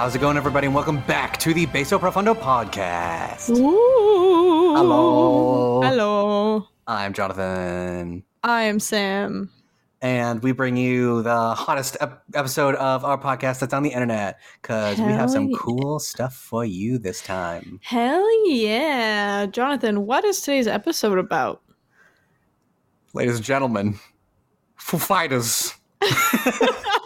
How's it going, everybody? And welcome back to the Beso Profundo podcast. Ooh. Hello. Hello. I'm Jonathan, I am Sam. and we bring you the hottest ep- episode of our podcast that's on the internet because we have some yeah. cool stuff for you this time. Hell yeah. Jonathan, what is today's episode about? Ladies and gentlemen, Foo Fighters.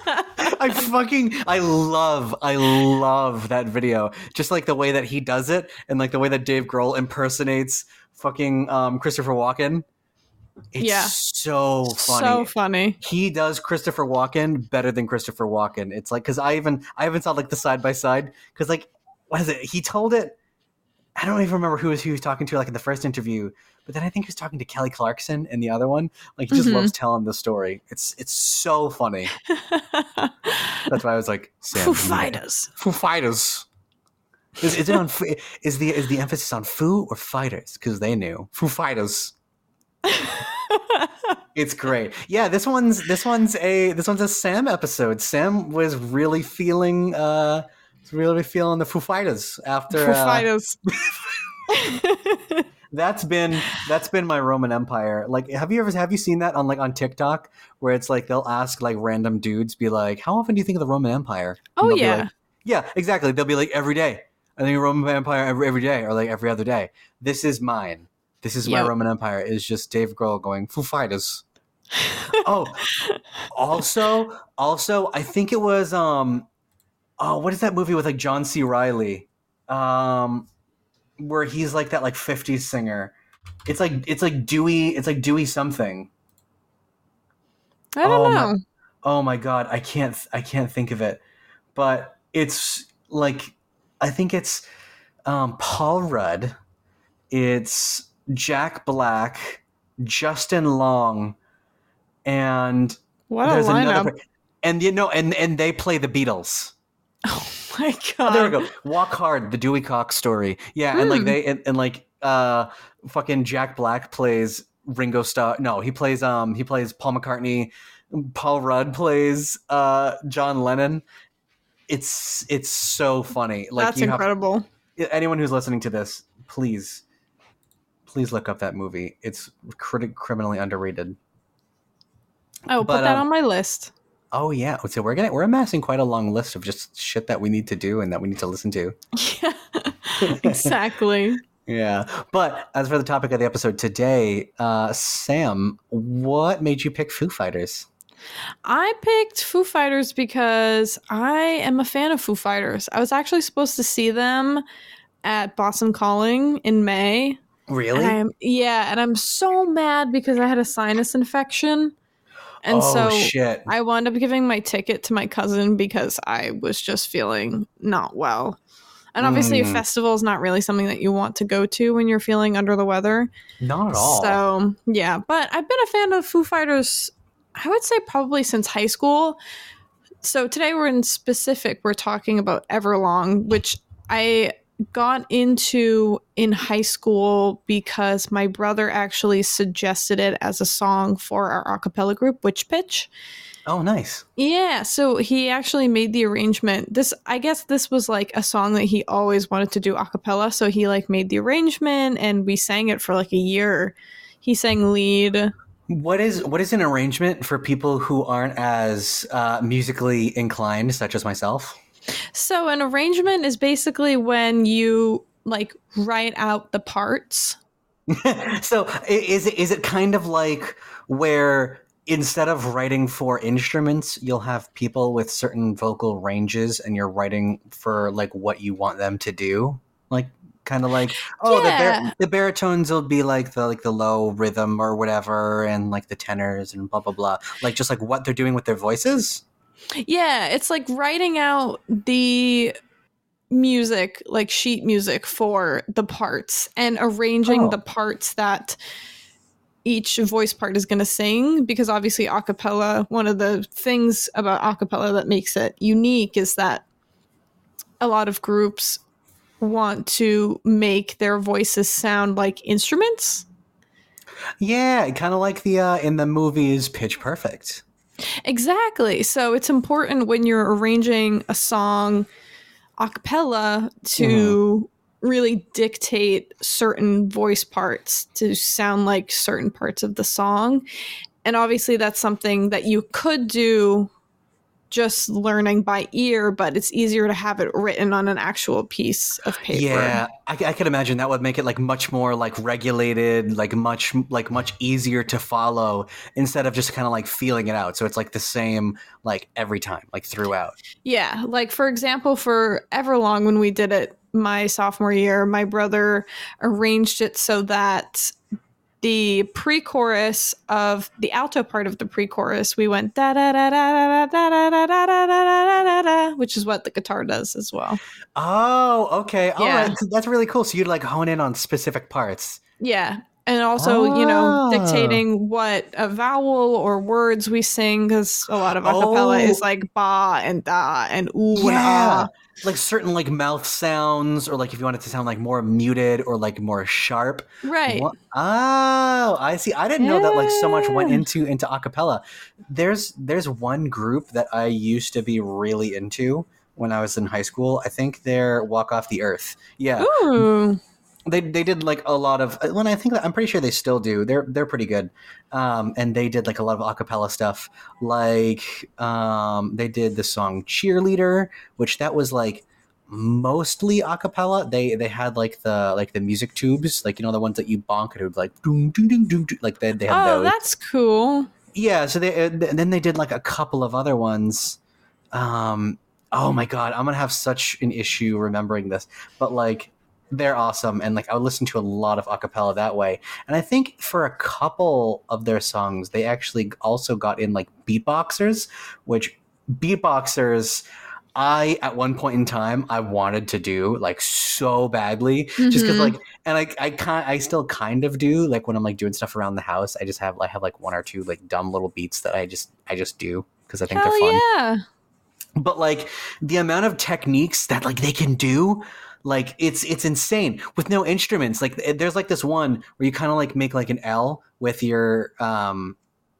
I fucking I love I love that video. Just like the way that he does it and like the way that Dave Grohl impersonates fucking um Christopher Walken. It's Yeah. so funny. So funny. he does Christopher Walken better than Christopher Walken. It's like because I even I even saw like the side by side because like what is it? He told it. I don't even remember who was he was talking to like in the first interview, but then I think he was talking to Kelly Clarkson in the other one. Like he just Mhm. loves telling the story. It's it's so funny. That's why I was like, Sam, Foo. Fighters. Foo Fighters. Is, is it on? Is the is the emphasis on Foo or Fighters? Because they knew Foo Fighters. It's great. Yeah, this one's this one's a this one's a Sam episode. Sam was really feeling uh really feeling the Foo Fighters after Foo uh, Fighters. That's been that's been my Roman Empire. Like have you ever have you seen that on like on TikTok where it's like they'll ask like random dudes be like, "How often do you think of the Roman Empire?" And oh, yeah. like, yeah, exactly. They'll be like every day. I think Roman Empire every, every day or like every other day. This is mine. This is my Roman Empire. Is just Dave Grohl going Foo Fighters. oh, also, also, I think it was um, oh, what is that movie with like John C. Reilly, um, where he's like that like '50s singer. It's like it's like Dewey. It's like Dewey something. I don't Oh, my- know. Oh my god, I can't I can't think of it. But it's like I think it's um, Paul Rudd. It's Jack Black, Justin Long, and What a there's another. lineup. And you know, and and they play the Beatles. Oh my Oh, god. there we go. Walk Hard, the Dewey Cox story. Yeah, and like Hmm. they and, and like uh fucking Jack Black plays Ringo Starr. No, he plays um he plays Paul McCartney. Paul Rudd plays uh John Lennon. It's it's so funny. Like That's you have- incredible. anyone who's listening to this, please please look up that movie. It's criti- criminally underrated. I will But, put that um, on my list. Oh yeah, so we're gonna we're amassing quite a long list of just shit that we need to do and that we need to listen to. Yeah. exactly. Yeah. But as for the topic of the episode today, uh, Sam, what made you pick Foo Fighters? I picked Foo Fighters because I am a fan of Foo Fighters. I was actually supposed to see them at Boston Calling in May. Really? And am yeah, and I'm so mad because I had a sinus infection. And oh so shit. I wound up giving my ticket to my cousin because I was just feeling not well. And obviously a Mm. festival is not really something that you want to go to when you're feeling under the weather. Not at all. So yeah, but I've been a fan of Foo Fighters. I would say probably since high school. So today we're in specific. We're talking about Everlong, which I got into in high school because my brother actually suggested it as a song for our a cappella group, Witch Pitch. oh, nice. Yeah, so he actually made the arrangement. This I guess this was like a song that he always wanted to do a cappella, so he like made the arrangement and we sang it for like a year. He sang lead. What is what is an arrangement for people who aren't as uh, musically inclined, such as myself? So an arrangement is basically when you like write out the parts. so is it is it kind of like where instead of writing for instruments, you'll have people with certain vocal ranges, and you're writing for like what you want them to do, like kind of like oh the, bar- the baritones will be like the like the low rhythm or whatever, and like the tenors and blah blah blah, like just like what they're doing with their voices. Yeah, it's like writing out the music, like sheet music for the parts and arranging Oh. the parts that each voice part is going to sing because obviously a cappella one of the things about a cappella that makes it unique is that a lot of groups want to make their voices sound like instruments Yeah, kind of like the uh, in the movies Pitch Perfect. Exactly. So it's important when you're arranging a song a cappella to mm-hmm. really dictate certain voice parts to sound like certain parts of the song. And obviously, that's something that you could do just learning by ear, but it's easier to have it written on an actual piece of paper. Yeah, I, I can imagine that would make it like much more like regulated, like much like much easier to follow instead of just kind of like feeling it out. So it's like the same like every time, like throughout. Yeah, like for example, for Everlong when we did it my sophomore year, my brother arranged it so that the pre-chorus of the alto part of the pre-chorus, we went da da da da da da da da da da da da da, which is what the guitar does as well. Oh, okay. All Yeah. right. That's really cool. So you'd like hone in on specific parts. Yeah. And also, you know, Ah. dictating what a vowel or words we sing, because a lot of acapella Oh. is like ba and da and ooh and Yeah. ah. Like certain like mouth sounds, or like if you want it to sound like more muted or like more sharp. Right. What? Oh, I see. I didn't know that like so much went Yeah. into into acapella. There's there's one group that I used to be really into when I was in high school. I think they're Walk Off the Earth. Yeah, Ooh. They they did like a lot of when I think that I'm pretty sure they still do. They're they're pretty good. Um, and they did like a lot of acapella stuff. Like um, they did the song Cheerleader, which that was like mostly acapella. They they had like the like the music tubes, like you know the ones that you bonk and it would like doom, doom, doom, doom, doom, like they they had Oh, those. that's cool. Yeah, so they and then they did like a couple of other ones. Um, oh my god, I'm gonna have such an issue remembering this, but like they're awesome, and like I would listen to a lot of acapella that way. And I think for a couple of their songs, they actually also got in like beatboxers, which beatboxers. I at one point in time I wanted to do like so badly just because mm-hmm. like and I I kind I still kind of do like when I'm like doing stuff around the house I just have I have like one or two like dumb little beats that I just I just do because I think Hell they're fun yeah. but like the amount of techniques that like they can do like it's it's insane with no instruments like there's like this one where you kind of like make like an L with your um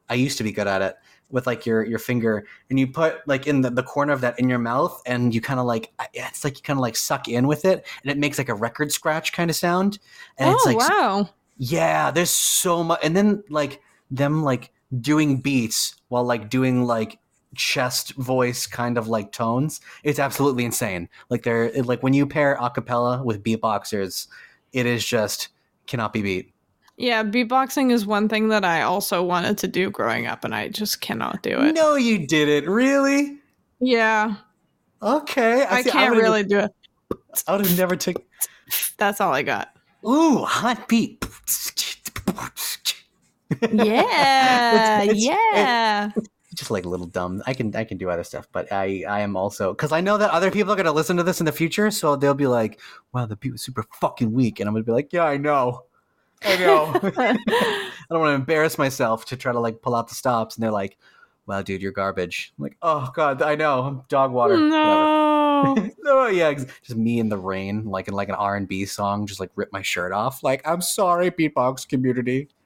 I used to be good at it with like your your finger and you put like in the, the corner of that in your mouth and you kind of like it's like you kind of like suck in with it and it makes like a record scratch kind of sound and oh, it's like wow. yeah, there's so much, and then like them like doing beats while like doing like chest voice kind of like tones. It's absolutely insane. Like they're like when you pair acapella with beatboxers, it is just cannot be beat. Yeah, beatboxing is one thing that I also wanted to do growing up, and I just cannot do it. No, you didn't really. Yeah, Okay, I, see, can't would've- really do it. I would have never took. That's all I got. Ooh, hot beat. Yeah, It's- it's- yeah. Just like a little dumb. I can I can do other stuff, but I I am also because I know that other people are gonna listen to this in the future, so they'll be like, "Wow, the beat was super fucking weak," and I'm gonna be like, "Yeah, I know, I know." I don't want to embarrass myself to try to like pull out the stops, and they're like, "Wow, dude, you're garbage." I'm like, "Oh god, I know, I'm dog water." No. no, yeah, just me in the rain, like in like an R and B song, just like rip my shirt off. Like, I'm sorry, beatbox community.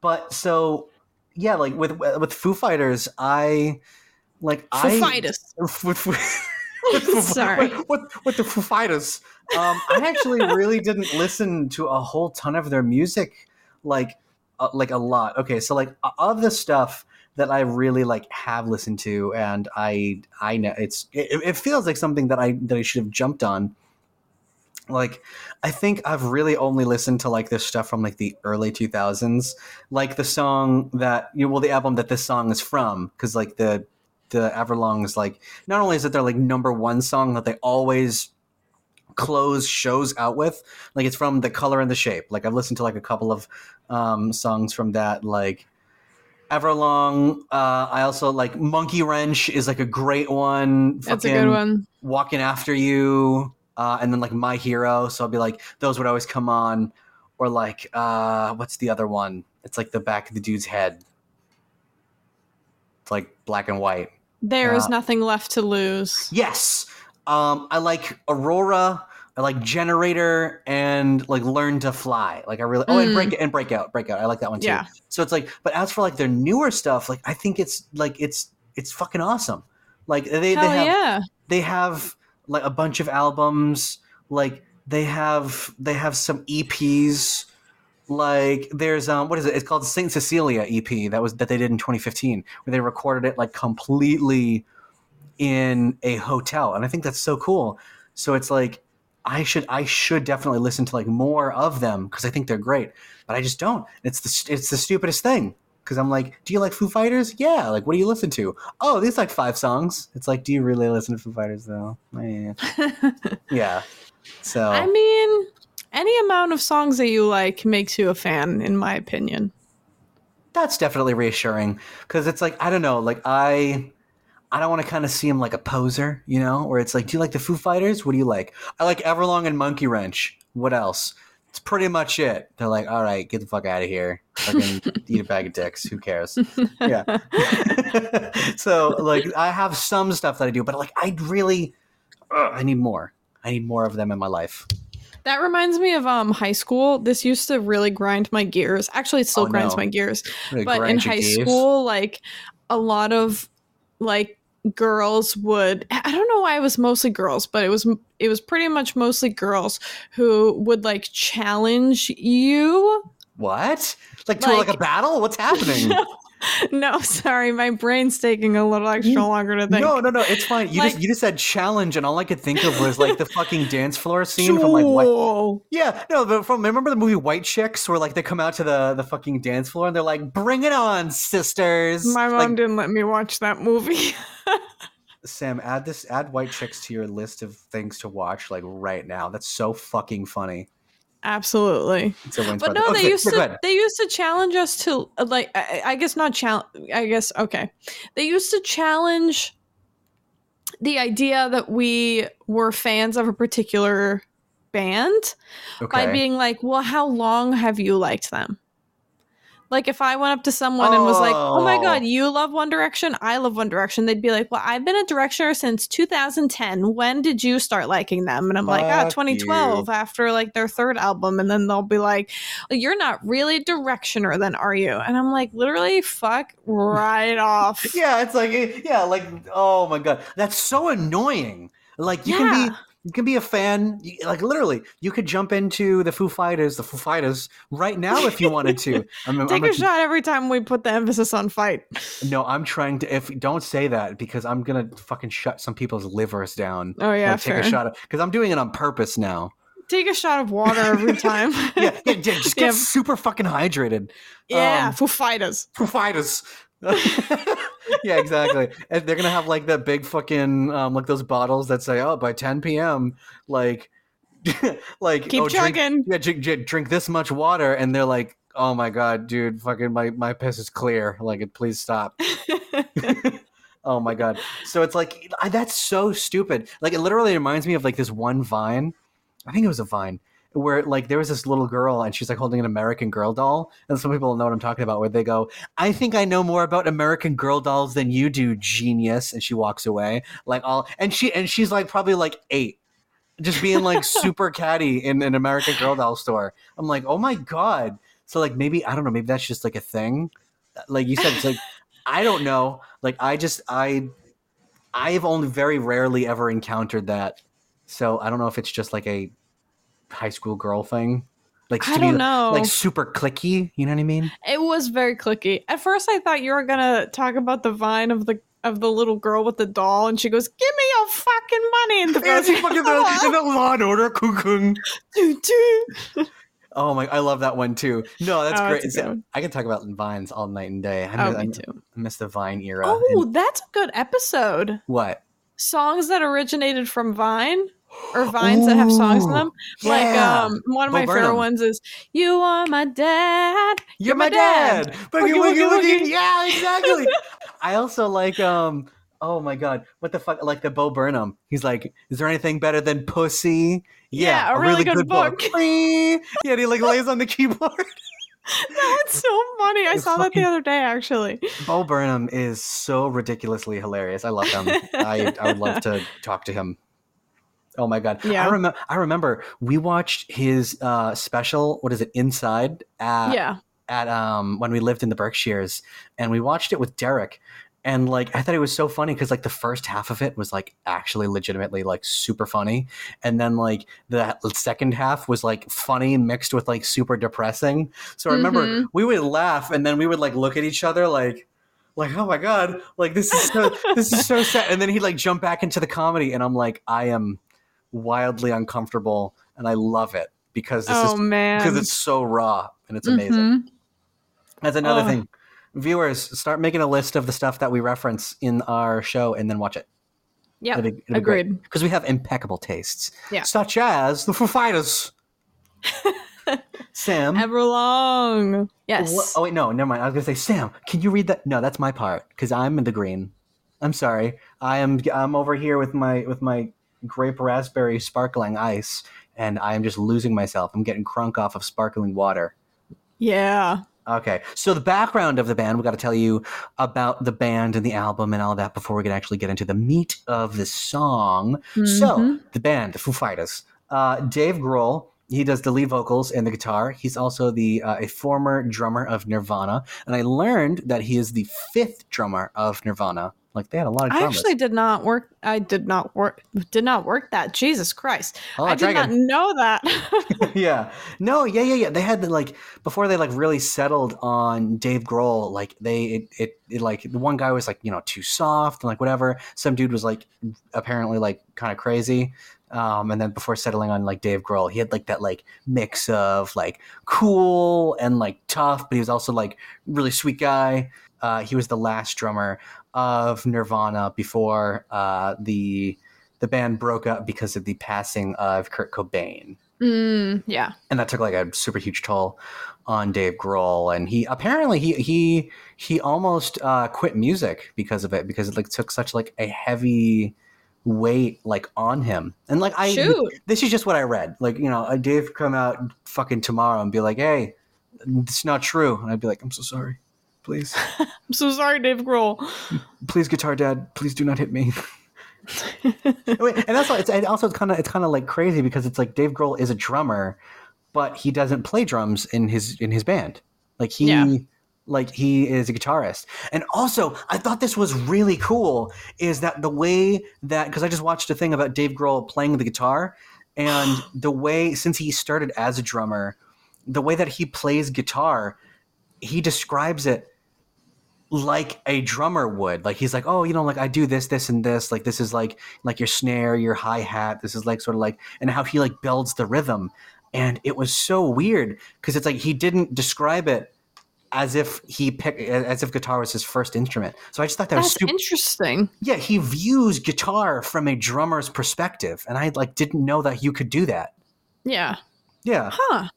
But so, yeah, like with with Foo Fighters, I like I Fighters. with, with, with, Sorry. with, with, with the Foo Fighters. Um, I actually really didn't listen to a whole ton of their music, like uh, like a lot. Okay, so like of the stuff that I really like have listened to, and I I know it's it, it feels like something that I that I should have jumped on. Like, I think I've really only listened to like this stuff from like the early 2000s, like the song that you know, well, the album that this song is from, because like the the Everlong is like not only is it their like number one song that they always close shows out with, like it's from the color and the shape. Like I've listened to like a couple of um, songs from that, like Everlong. Uh, I also like Monkey Wrench is like a great one. That's a good one. Walking After You, uh, and then like My Hero. So I'll be like, those would always come on. Or like, uh, what's the other one? It's like the back of the dude's head. It's like black and white. There is Uh, nothing left to lose. Yes. Um, I like Aurora. I like Generator and like Learn to Fly. Like I really oh and Mm. break and breakout breakout. I like that one too. Yeah. So it's like, but as for like their newer stuff, like I think it's like it's it's fucking awesome. Like they, Hell they have yeah. they have like a bunch of albums. Like they have they have some EPs. Like there's um what is it? It's called Saint Cecilia EP that was that they did in 2015 where they recorded it like completely in a hotel, and I think that's so cool. So it's like I should I should definitely listen to like more of them because I think they're great, but I just don't. It's the it's the stupidest thing because I'm like, do you like Foo Fighters? Yeah. Like, what do you listen to? Oh, these like five songs. It's like, do you really listen to Foo Fighters though? Eh. yeah. So I mean, any amount of songs that you like makes you a fan, in my opinion. that's definitely reassuring because it's like I don't know, like I. I don't want to kind of see him like a poser, you know, where it's like, do you like the Foo Fighters? What do you like? I like Everlong and Monkey Wrench. What else? It's pretty much it. They're like, all right, get the fuck out of here. Fucking eat a bag of dicks. Who cares? Yeah. so like, I have some stuff that I do, but like, I really, ugh, I need more. I need more of them in my life. That reminds me of um high school. This used to really grind my gears. Actually, it still Oh, grinds no. my gears. Really but in high gears. school, like a lot of like girls would I don't know why it was mostly girls, but it was it was pretty much mostly girls who would like challenge you. what? Like to like, a battle? What's happening? no, sorry, my brain's taking a little extra longer to think. No, no, no. It's fine. You Like- just you just said challenge, and all I could think of was like the fucking dance floor scene from like White. Yeah, no, but from remember the movie White Chicks, where like they come out to the the fucking dance floor and they're like, "Bring it on, sisters!" My mom Like, didn't let me watch that movie. Sam, add this, add White Chicks to your list of things to watch like right now. That's so fucking funny. Absolutely. It's a Wayne's But Brother. no, they Okay, used to they used to challenge us to uh, like I, I guess not challenge I guess okay. They used to challenge the idea that we were fans of a particular band by being like, "Well, how long have you liked them?" Like if I went up to someone and was like, "Oh my Oh. god, you love One Direction, I love One Direction," they'd be like, "Well, I've been a Directioner since 2010. When did you start liking them?" And I'm like, "Ah, Fuck 2012, after like their third album." And then they'll be like, "You're not really a Directioner, then, are you?" And I'm like, "Literally, fuck right off." yeah, it's like eh, yeah, like oh my god, that's so annoying. Like you can be you can be a fan, like literally, you could jump into the Foo Fighters, the Foo Fighters right now if you wanted to. I'm, I'm Take a- a shot every time we put the emphasis on fight. No, I'm trying to. If don't say that because I'm gonna fucking shut some people's livers down. Oh yeah, take fair. a shot because I'm doing it on purpose now. Take a shot of water every time. Yeah, yeah, yeah, just get Yeah. super fucking hydrated. Yeah, Um, Foo Fighters. Foo Fighters. yeah, exactly. And they're gonna have like that big fucking um, like those bottles that say, "Oh, by 10 p.m." Like, like Keep oh, drink, yeah, drink- drink this much water, and they're like, "Oh my god, dude, fucking my my piss is clear. Like, please stop." oh my god. So it's like I, that's so stupid. Like, it literally reminds me of like this one Vine. I think it was a Vine where like there was this little girl and she's like holding an American Girl doll, and some people know what I'm talking about. Where they go, "I think I know more about American Girl dolls than you do, genius," and she walks away like all, and she and she's like probably like eight. Just being like super catty in an American Girl doll store. I'm like, oh my god. So like maybe I don't know. Maybe that's just like a thing. Like you said, it's like I don't know. Like I just I I've only very rarely ever encountered that. So I don't know if it's just like a high school girl thing. Like I don't be know. like super cliquey, you know what I mean? it was very cliquey. At first, I thought you were gonna talk about the vine of the of the little girl with the doll, and she goes, "Give me your fucking money!" And the Yeah, she fucking the, in the Law and Order cuckoo. Oh my, I love that one too. No, that's Oh, great. it's a good It's- one. I can talk about vines all night and day. I Oh, miss, I me too. miss the Vine era. Oh, And- that's a good episode. what? Songs that originated from Vine. Or vines that have songs in Ooh, them. Like um one of Bo my favorite ones is You Are My Dad. You're my my dad. Boogie Boogie, woogie. woogie. Yeah, exactly. I also like um. Oh my god, what the fuck? Like the Bo Burnham. He's like, is there anything better than pussy? Yeah, a really good book. yeah, and he like lays on the keyboard. That's so funny. I It's saw that the other day actually. Bo Burnham is so ridiculously hilarious. I love him. I I would love to talk to him. Oh my god! Yeah. I remember. I remember we watched his uh, special. What is it? Inside at yeah. at um when we lived in the Berkshires, and we watched it with Derek. and like I thought it was so funny because like the first half of it was like actually legitimately like super funny, and then like the second half was like funny mixed with like super depressing. So I remember Mhm. we would laugh and then we would like look at each other like like oh my god like this is so this is so sad and then he'd like jump back into the comedy and I'm like I am wildly uncomfortable and I love it because this oh is because it's so raw and it's amazing. Mhm. That's another Oh. thing. Viewers, start making a list of the stuff that we reference in our show and then watch it. Yeah. It'd be- it'd be great. Agreed. Because we have impeccable tastes. Yeah. Such as the Foo Fighters. Sam. Everlong. Yes. What- oh, wait, no, never mind. I was going to say, Sam, can you read that? No, that's my part because I'm in the green. I'm sorry. I am I'm over here with my with my grape raspberry sparkling ice and I am just losing myself. I'm getting crunk off of sparkling water. Yeah. Okay, so the background of the band, we got to tell you about the band and the album and all that before we can actually get into the meat of the song. So, Mhm. the band, the Foo Fighters, uh, Dave Grohl, he does the lead vocals and the guitar. He's also the uh, a former drummer of Nirvana, and I learned that he is the fifth drummer of Nirvana. Like they had a lot of I actually did not work. I did not work. Did not work that. Jesus Christ! oh, I did not know that. yeah. No, yeah, yeah, yeah. They had the, like before they like really settled on Dave Grohl, like they it, it, it like the one guy was like, you know, too soft and like whatever. Some dude was like apparently like kind of crazy. Um, and then before settling on like Dave Grohl, he had like that like mix of like cool and like tough, but he was also like really sweet guy. Uh, he was the last drummer of Nirvana before uh, the the band broke up because of the passing of Kurt Cobain mm, yeah. and that took like a super huge toll on Dave Grohl. And he apparently he he he almost uh, quit music because of it because it like took such like a heavy weight like on him. And like I Shoot. this is just what I read. Like you know, Dave come out fucking tomorrow and be like, hey, it's not true, and I'd be like, I'm so sorry. Please, I'm so sorry, Dave Grohl. please, guitar dad, please do not hit me. Wait, and that's why it's and also it's kind of it's kind of like crazy because it's like Dave Grohl is a drummer, but he doesn't play drums in his in his band. Like he Yeah. like he is a guitarist. And also, I thought this was really cool is that the way that because I just watched a thing about Dave Grohl playing the guitar and the way since he started as a drummer, the way that he plays guitar, he describes it like a drummer would. Like he's like, oh, you know, like I do this, this, and this. Like this is like like your snare, your hi hat. This is like sort of like and how he like builds the rhythm. And it was so weird because it's like he didn't describe it as if he picked as if guitar was his first instrument. So I just thought that was That's super. interesting. yeah, he views guitar from a drummer's perspective, and I like didn't know that you could do that. Yeah. Yeah. Huh.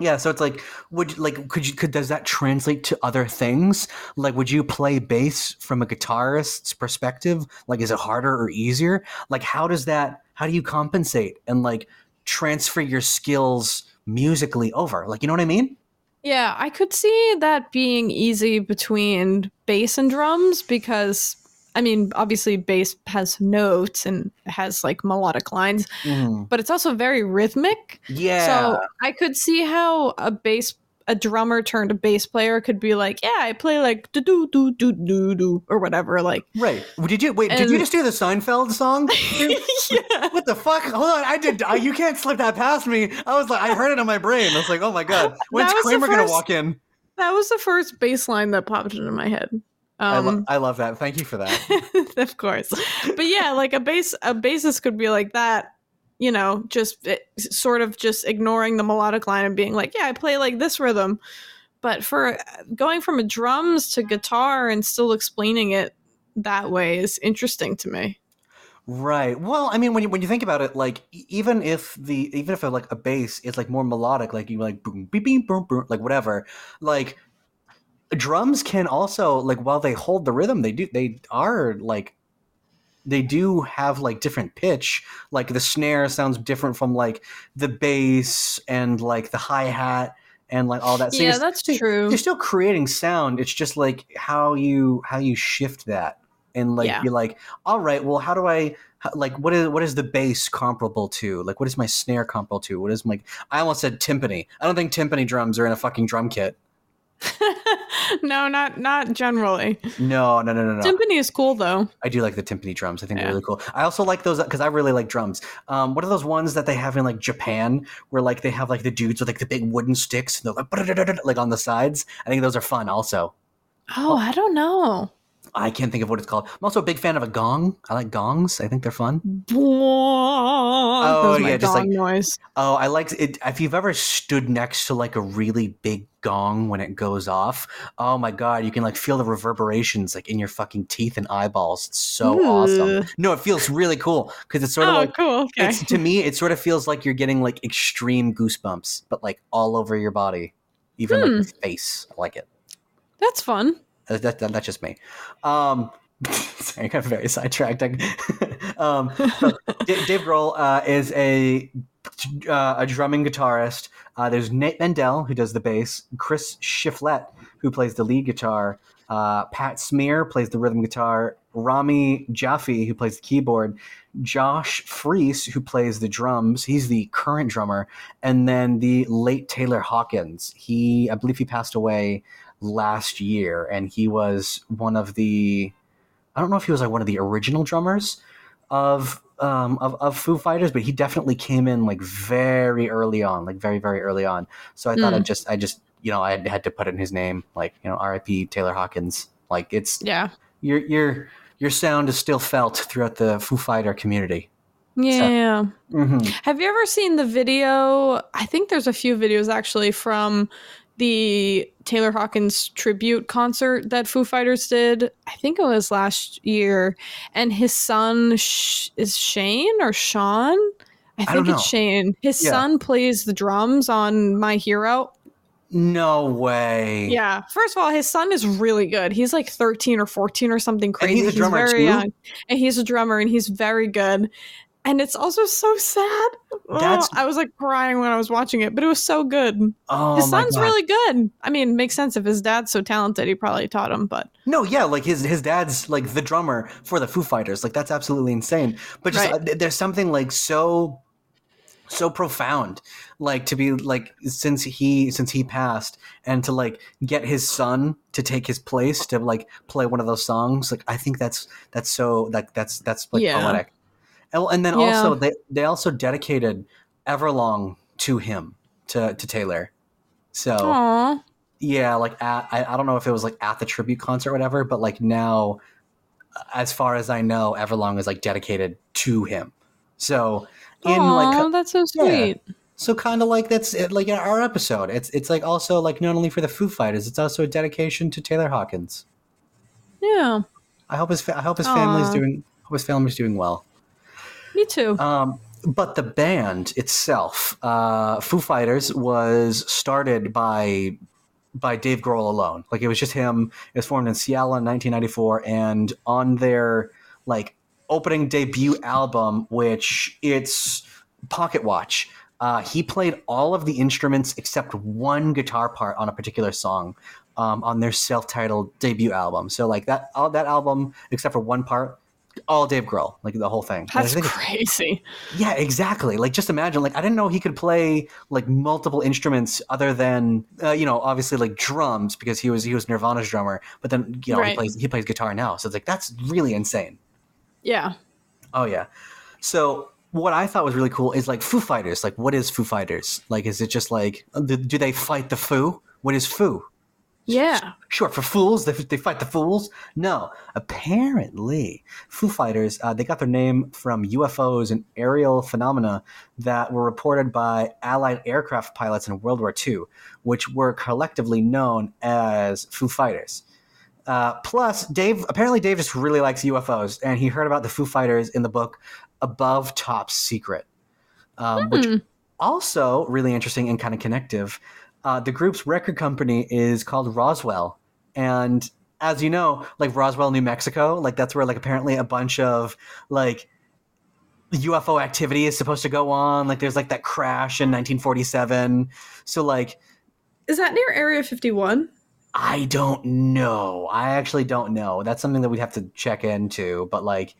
Yeah, so it's like, would like could you could does that translate to other things? Like, would you play bass from a guitarist's perspective? Like, is it harder or easier? Like, how does that? How do you compensate and like transfer your skills musically over? Like, you know what I mean? Yeah, I could see that being easy between bass and drums because I mean, obviously bass has notes and has like melodic lines, mm-hmm. but it's also very rhythmic. Yeah. So I could see how a bass a drummer turned a bass player could be like, yeah, I play like do do do do do do or whatever. Like, right. Did you wait? did you And- just do the Seinfeld song? yeah, what the fuck? Hold on, I did. I, you can't slip that past me. I was like, I heard it in my brain. I was like, oh my god, when's Kramer gonna first- walk in? that was the first bass line that popped into my head. I, lo- Um, I love that. Thank you for that. of course, but yeah, like a base a bassist could be like that. You know, just it, sort of just ignoring the melodic line and being like, yeah, I play like this rhythm. But for uh, going from a drums to guitar and still explaining it that way is interesting to me. Right. Well, I mean, when you when you think about it, like even if the even if a, like a bass is like more melodic, like you like boom, beep, beep, boom, boom, like whatever, like drums can also like while they hold the rhythm, they do they are like they do have like different pitch. Like the snare sounds different from like the bass and like the hi hat and like all that. yeah, that's so true. you're still creating sound it's just like how you how you shift that and like Yeah. you're like all right well how do i how, like what is what is the bass comparable to like what is my snare comparable to what is my i almost said timpani i don't think timpani drums are in a fucking drum kit no, not not generally. No, no, no, no, no. Timpani is cool though. I do like the timpani drums. I think Yeah. they're really cool. I also like those because I really like drums. Um, what are those ones that they have in like Japan, where like they have like the dudes with like the big wooden sticks, and they're like, like on the sides? I think those are fun. Also, Oh, I don't know. I can't think of what it's called. I'm also a big fan of a gong. I like gongs. I think they're fun. Oh, yeah, just like- noise. Oh, I like it. If you've ever stood next to like a really big gong when it goes off, oh my god, you can like feel the reverberations like in your fucking teeth and eyeballs. It's so awesome. No, it feels really cool because it's sort of oh, like cool. Okay. it's to me it sort of feels like you're getting like extreme goosebumps but like all over your body even like Hmm. your face i like it That's fun. Uh, that, that- that's just me. Um sorry i got very sidetracked. Um so D- dave grohl uh, is a uh, a drumming guitarist. Uh, there's nate mendel who does the bass chris shiflett who plays the lead guitar uh, pat smear plays the rhythm guitar rami jaffee who plays the keyboard Josh Freese, who plays the drums, he's the current drummer, and then the late Taylor Hawkins. He, I believe, he passed away last year, and he was one of the. I don't know if he was like one of the original drummers of um of, of Foo Fighters, but he definitely came in like very early on, like very very early on. So I thought Mm. I just I just you know I had, had to put in his name, like you know R.I.P. Taylor Hawkins. Like it's Yeah. your your your sound is still felt throughout the Foo Fighter community. Yeah. Mm-hmm. Have you ever seen the video? I think there's a few videos actually from the Taylor Hawkins tribute concert that Foo Fighters did. I think it was last year. And his son Sh- is Shane or Sean? I I think it's. Shane. His Yeah. son plays the drums on My Hero. No way. Yeah. First of all, his son is really good. He's like 13 or 14 or something crazy. he's a drummer very too? young. And he's a drummer and he's very good. And it's also so sad. That's- I was like crying when I was watching it, but it was so good. Oh his son's really good. I mean, makes sense if his dad's so talented, he probably taught him, but No, yeah, like his his dad's like the drummer for the Foo Fighters. Like that's absolutely insane. But just Right. uh, there's something like so so profound like to be like since he since he passed and to like get his son to take his place to like play one of those songs like i think that's that's so like that's that's like Yeah. poetic and, and then Yeah. also they they also dedicated everlong to him to to taylor so Aw. yeah, like at, I, I don't know if it was like at the tribute concert or whatever, but like now, uh, as far as I know, Everlong is like dedicated to him. So in Aw, like that's so yeah. sweet. so kind of like that's it, like in our episode. It's it's like also like not only for the Foo Fighters, it's also a dedication to Taylor Hawkins. Yeah. I hope his fa- I hope his family's Aw. doing hope his family's doing well. Me too. Um, but the band itself, uh, Foo Fighters, was started by by Dave Grohl alone. Like it was just him. It was formed in Seattle in 1994, and on their like opening debut album, which it's Pocket Watch. Uh, he played all of the instruments except one guitar part on a particular song um, on their self-titled debut album. So like that, all that album except for one part, all Dave Grohl, like the whole thing. That's crazy. yeah, exactly. Like, just imagine. Like, I didn't know he could play like multiple instruments other than, uh, you know, obviously like drums because he was he was Nirvana's drummer. But then you know he plays he plays guitar now, so it's like that's really insane. Yeah. Oh yeah. So what I thought was really cool is like Foo Fighters. Like, what is Foo Fighters? Like, is it just like uh, do they fight the Foo? What is Foo? Yeah. Short for fools. They, they fight the fools. No, apparently, Foo Fighters. Uh, they got their name from UFOs and aerial phenomena that were reported by Allied aircraft pilots in World War II, which were collectively known as Foo Fighters. Uh, plus, Dave apparently Dave just really likes UFOs, and he heard about the Foo Fighters in the book Above Top Secret, um, which Hmm. also really interesting and kind of connective. Uh, the group's record company is called Roswell, and as you know, like Roswell, New Mexico, like that's where like apparently a bunch of like UFO activity is supposed to go on. Like there's like that crash in 1947. So like Is that near Area 51? I don't know. I actually don't know. That's something that we'd have to check into. But like,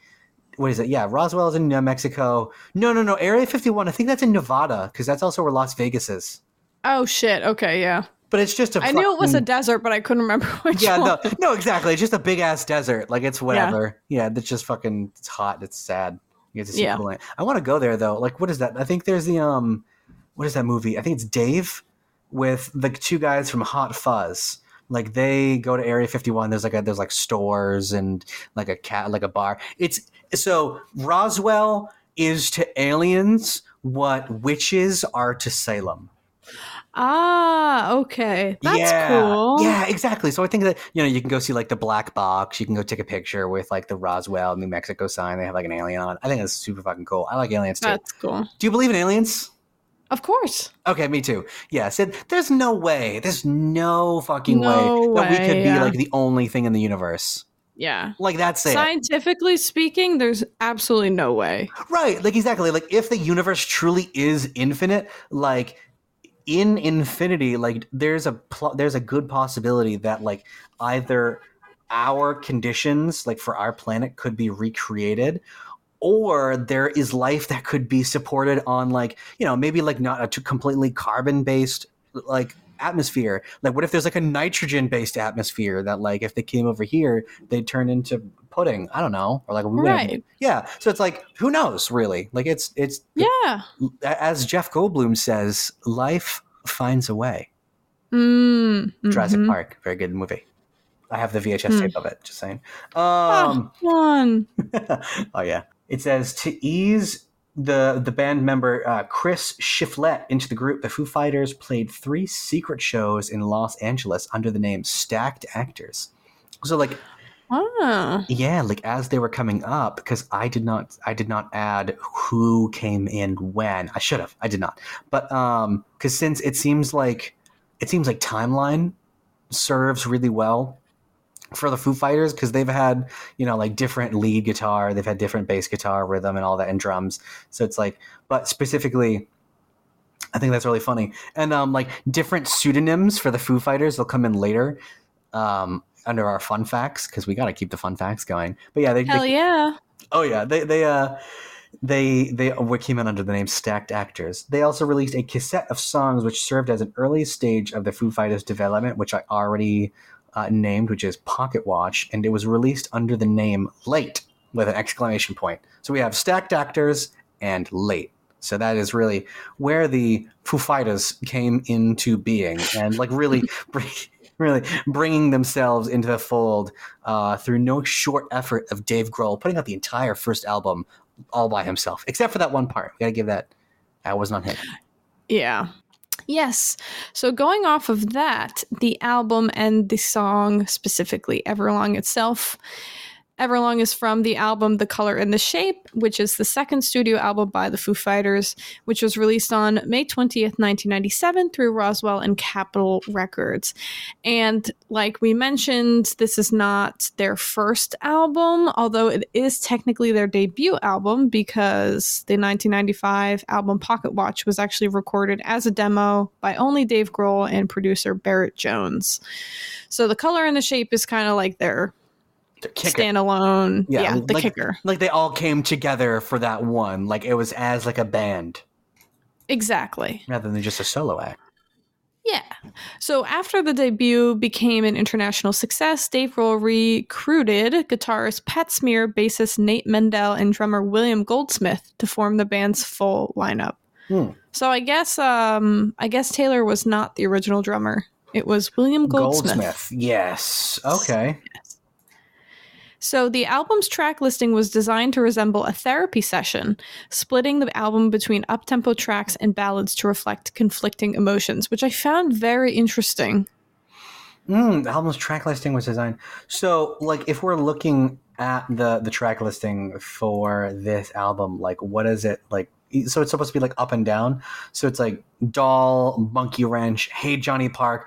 what is it? Yeah, Roswell is in New Mexico. No, no, no. Area 51. I think that's in Nevada because that's also where Las Vegas is. Oh shit. Okay, yeah. but it's just a. I knew it was a desert, but I couldn't remember which Yeah, one. no, no, exactly. It's just a big ass desert. Like it's whatever. Yeah, it's just fucking. It's hot. It's sad. You get to see Yeah. cool. I want to go there though. Like, what is that? I think there's the um, what is that movie? I think it's Dave with the two guys from Hot Fuzz. Like they go to Area 51. There's like a there's like stores and like a cat like a bar. It's so Roswell is to aliens what witches are to Salem. Ah, okay. That's yeah. cool. Yeah, exactly. So I think that you know you can go see like the black box. You can go take a picture with like the Roswell, New Mexico sign. They have like an alien on. I think that's super fucking cool. I like aliens too. That's cool. Do you believe in aliens? Of course. Okay, me too. Yeah, said there's no way. There's no fucking No way that we could way, be like the only thing in the universe. Yeah. Like that's it. Scientifically speaking, there's absolutely no way. Right, like exactly. Like if the universe truly is infinite, like in infinity, like there's a pl- there's a good possibility that like either our conditions, like for our planet, could be recreated, or there is life that could be supported on like you know maybe like not a completely carbon based like atmosphere. Like what if there's like a nitrogen based atmosphere that like if they came over here they'd turn into pudding i don't know or like Right. yeah so it's like who knows really like it's it's Yeah. as jeff goldblum says life finds a way Mm, jurassic mhm. park very good movie i have the vhs Hmm. tape of it just saying Oh, um fun. oh yeah. It says to ease the the band member uh, Chris Shiflett into the group, the Foo Fighters played three secret shows in Los Angeles under the name Stacked Actors. So like Wow. yeah, like as they were coming up, because I did not I did not add who came in when. I should have. I did not. But um because since it seems like it seems like timeline serves really well for the Foo Fighters because they've had, you know, like different lead guitar, they've had different bass guitar rhythm and all that and drums. So it's like but specifically I think that's really funny. And um like different pseudonyms for the Foo Fighters, they'll come in later. Um under our fun facts because we got to keep the fun facts going. But yeah, they, Hell they yeah. oh yeah, they they uh they they what came out under the name Stacked Actors. They also released a cassette of songs which served as an early stage of the Foo Fighters development, which I already uh, named, which is Pocket Watch, and it was released under the name Late with an exclamation point. So we have Stacked Actors and Late. So that is really where the Foo Fighters came into being, and like really, really bringing themselves into the fold uh, through no short effort of Dave Grohl putting out the entire first album all by himself, except for that one part. We gotta give that. That was not him. Yeah. Yes. So going off of that, the album and the song specifically Everlong itself. Everlong is from the album The Color and the Shape, which is the second studio album by the Foo Fighters, which was released on May 20th, 1997 through Roswell and Capitol Records. And like we mentioned, this is not their first album, although it is technically their debut album because the 1995 album Pocket Watch was actually recorded as a demo by only Dave Grohl and producer Barrett Jones. So the color and the shape is kind of like their The kicker. standalone, Yeah, yeah, the like- kicker. like they all came together for that one. Like it was as like a band Exactly. rather than just a solo act. Yeah. So after the debut became an international success, Dave Grohl recruited guitarist Pat Smear, bassist Nate Mendel, and drummer William Goldsmith to form the band's full lineup. Hmm. So I guess um I guess Taylor was not the original drummer. It was William Goldsmith. Yes. Okay. So the album's track listing was designed to resemble a therapy session, splitting the album between up-tempo tracks and ballads to reflect conflicting emotions, which I found very interesting. Mm, the album's track listing was designed. So, like, if we're looking at the the track listing for this album, like, what is it like? So it's supposed to be like up and down. So it's like Doll, Monkey Wrench, Hey Johnny Park.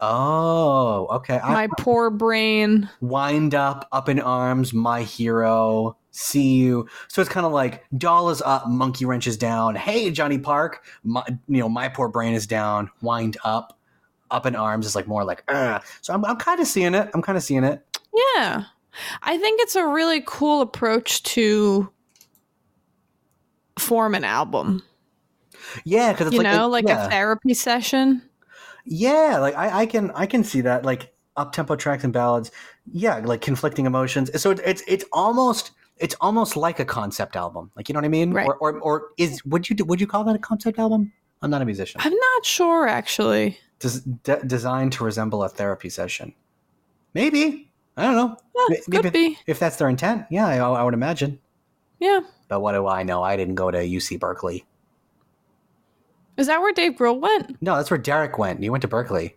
Oh, okay. I, My poor brain. Wind Up, Up in Arms, My Hero, See You. So it's kind of like Doll is up, Monkey Wrench is down. Hey Johnny Park, my, you know, My Poor Brain is down. Wind Up, Up in Arms is like more like. Ugh. So I'm, I'm kind of seeing it. I'm kind of seeing it. Yeah. I think it's a really cool approach to form an album. Yeah, because it's you like know, like yeah. a therapy session. Yeah, like I, I can I can see that like up tempo tracks and ballads. Yeah, like conflicting emotions. So it, it's it's almost it's almost like a concept album. Like you know what I mean? Right. Or, or or is would you would you call that a concept album? I'm not a musician. I'm not sure actually. Des, de- designed to resemble a therapy session. Maybe I don't know. Yeah, Maybe could be. if that's their intent. Yeah, I, I would imagine. Yeah. But what do I know? I didn't go to UC Berkeley. Is that where Dave Grohl went? No, that's where Derek went. You went to Berkeley.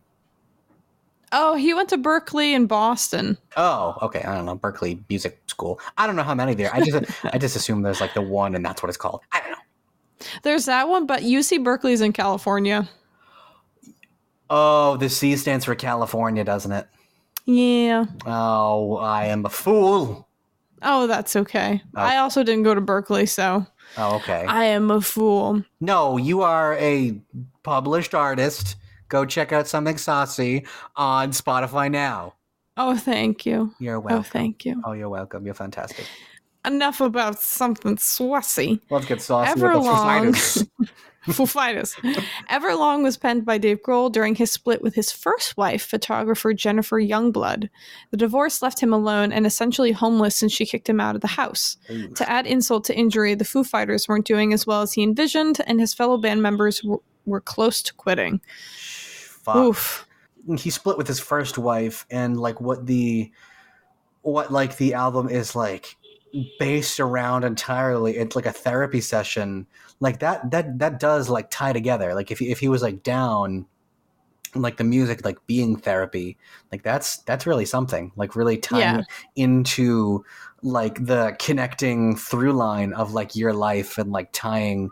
Oh, he went to Berkeley and Boston. Oh, okay. I don't know Berkeley Music School. I don't know how many there. I just I just assume there's like the one, and that's what it's called. I don't know. There's that one, but UC Berkeley's in California. Oh, the C stands for California, doesn't it? Yeah. Oh, I am a fool. Oh, that's okay. Oh. I also didn't go to Berkeley, so Oh, okay. I am a fool. No, you are a published artist. Go check out something saucy on Spotify now. Oh, thank you. You're welcome. Oh, welcome. thank you. Oh, you're welcome. You're fantastic. Enough about something swassy. Let's get saucy with the Everlong. Fighters. Everlong was penned by Dave Grohl during his split with his first wife, photographer Jennifer Youngblood. The divorce left him alone and essentially homeless since she kicked him out of the house. Fighters. To add insult to injury, the Foo Fighters weren't doing as well as he envisioned, and his fellow band members w- were close to quitting. Fuck. Oof. he split with his first wife and like what the what like the album is like based around entirely it's like a therapy session like that that that does like tie together. Like if he, if he was like down like the music like being therapy like that's that's really something like really tying Yeah. into like the connecting through line of like your life and like tying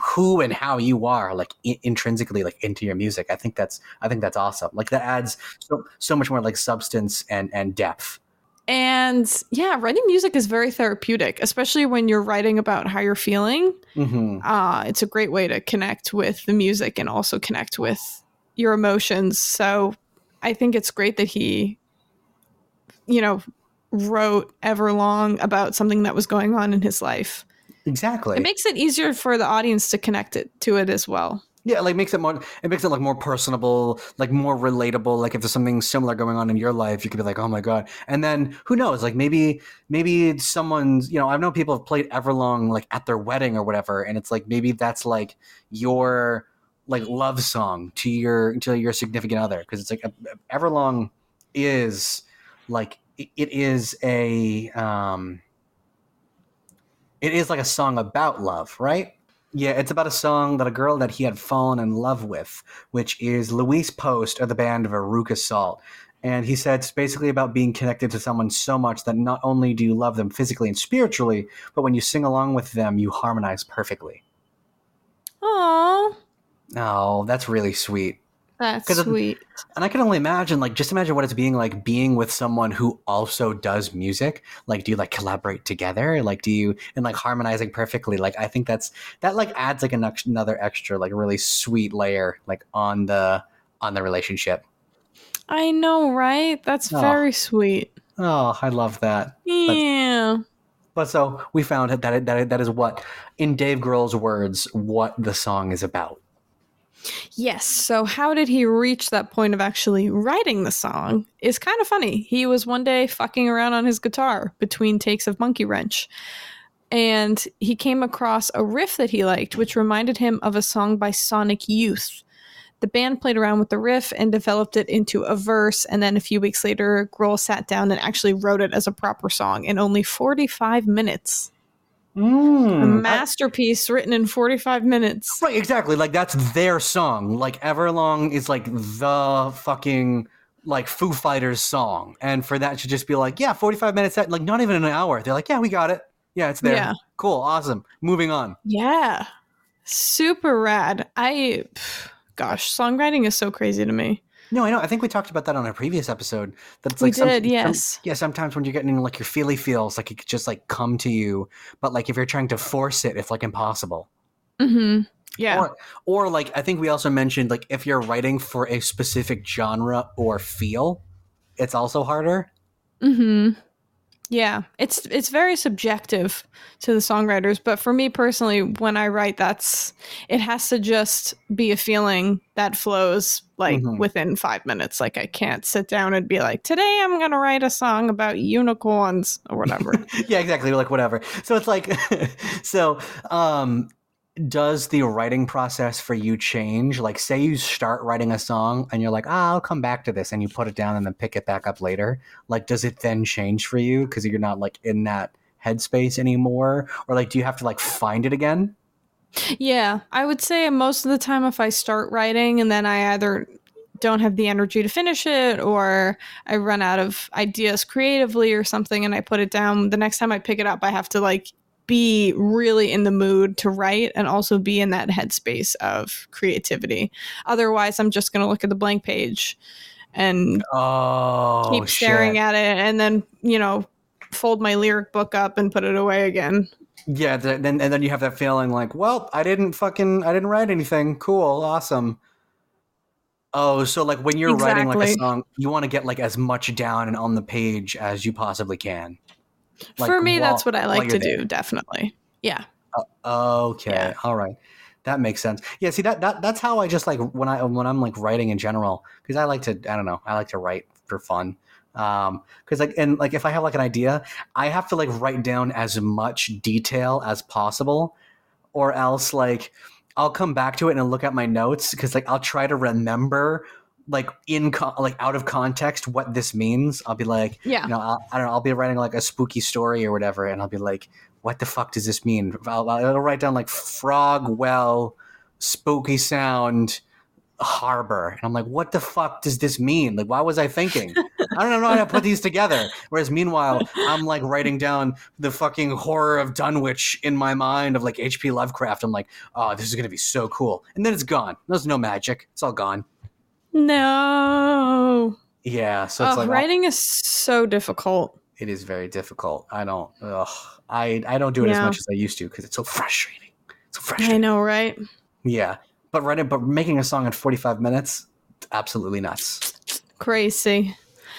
who and how you are like I- intrinsically like into your music. I think that's i think that's awesome. Like that adds so so much more like substance and and depth And yeah, writing music is very therapeutic, especially when you're writing about how you're feeling. mm-hmm. uh, it's a great way to connect with the music and also connect with your emotions. So I think it's great that he, you know, wrote Everlong about something that was going on in his life. exactly It makes it easier for the audience to connect it to it as well. Yeah like makes it more it makes it like more personable like more relatable like if there's something similar going on in your life you could be like oh my god. And then who knows like maybe maybe someone's you know I've known people have played everlong like at their wedding or whatever and it's like maybe that's like your like love song to your to your significant other because it's like everlong is like it is a um it is like a song about love right yeah, it's about a song that a girl that he had fallen in love with, which is Louise Post of the band of Veruca Salt. And he said it's basically about being connected to someone so much that not only do you love them physically and spiritually, but when you sing along with them, you harmonize perfectly. Oh, Oh, that's really sweet. That's 'Cause of- sweet. And I can only imagine, like, just imagine what it's being like being with someone who also does music. Like, do you like collaborate together? Like, do you and like harmonizing perfectly? Like, I think that's that like adds like an, another extra like really sweet layer like on the on the relationship. I know, right? That's Oh. very sweet. Oh, I love that. Yeah. But so we found that it, that it, that is what, in Dave Grohl's words, what the song is about. Yes. So, how did he reach that point of actually writing the song? Is kind of funny. He was one day fucking around on his guitar between takes of Monkey Wrench, and he came across a riff that he liked, which reminded him of a song by Sonic Youth. The band played around with the riff and developed it into a verse, and then a few weeks later, Grohl sat down and actually wrote it as a proper song in only 45 minutes. A Mm, masterpiece written in 45 minutes. Right, exactly. Like that's their song. Like Everlong is like the fucking like Foo Fighters song, and for that to just be like, yeah, forty five minutes, like not even an hour. They're like, yeah, we got it. Yeah, it's there. Yeah. Cool, awesome. Moving on. Yeah. Super rad. I, gosh, songwriting is so crazy to me. No, I know. I think we talked about that on a previous episode. That's We like some- did, some- yes. yeah, sometimes when you're getting like your feely feels, like it could just like come to you, but like if you're trying to force it, it's like impossible. Mm-hmm. Yeah. Or, or like I think we also mentioned like if you're writing for a specific genre or feel, it's also harder. hmm Yeah, it's it's very subjective to the songwriters, but for me personally, when I write, that's it has to just be a feeling that flows like Mhm. within five minutes. Like I can't sit down and be like, today I'm gonna write a song about unicorns or whatever. yeah, exactly. Like whatever. So it's like, so um, does the writing process for you change? Like, say you start writing a song and you're like, ah, I'll come back to this, and you put it down and then pick it back up later. Like, does it then change for you because you're not like in that headspace anymore, or like, do you have to like find it again? yeah, I would say most of the time, if I start writing and then I either don't have the energy to finish it or I run out of ideas creatively or something and I put it down, the next time I pick it up, I have to like be really in the mood to write and also be in that headspace of creativity. Otherwise, I'm just going to look at the blank page and Oh, keep staring shit. at it and then, you know, fold my lyric book up and put it away again. Yeah, th- then and then you have that feeling like, well, I didn't fucking, I didn't write anything. Cool, awesome. Oh, so like when you're writing like a song, you want to get like as much down and on the page as you possibly can. Like, For me, that's what I like to there. do, definitely. Yeah. Okay, Yeah. all right, that makes sense. Yeah, see that that that's how I just like when I when I'm like writing in general because I like to I don't know I like to write for fun. Um, because like and like if I have like an idea, I have to like write down as much detail as possible, or else like I'll come back to it and look at my notes because like I'll try to remember like in con- like out of context what this means. I'll be like, Yeah. you know, I'll, I don't know, I'll be writing like a spooky story or whatever, and I'll be like, what the fuck does this mean? I'll, I'll write down like frog well, spooky sound, harbor, and I'm like, what the fuck does this mean? Like, why was I thinking? I don't know how to put these together. Whereas meanwhile, I'm like writing down the fucking horror of Dunwich in my mind of like H.P. Lovecraft. I'm like, oh, this is gonna be so cool, and then it's gone. There's no magic. It's all gone. No. Yeah, so it's Oh, like uh, writing is so difficult. it is very difficult. I don't. Ugh, I I don't do it as much as I used to because it's so frustrating. So frustrating. I know, right? Yeah, but writing, but making a song in 45 minutes, absolutely nuts. Crazy.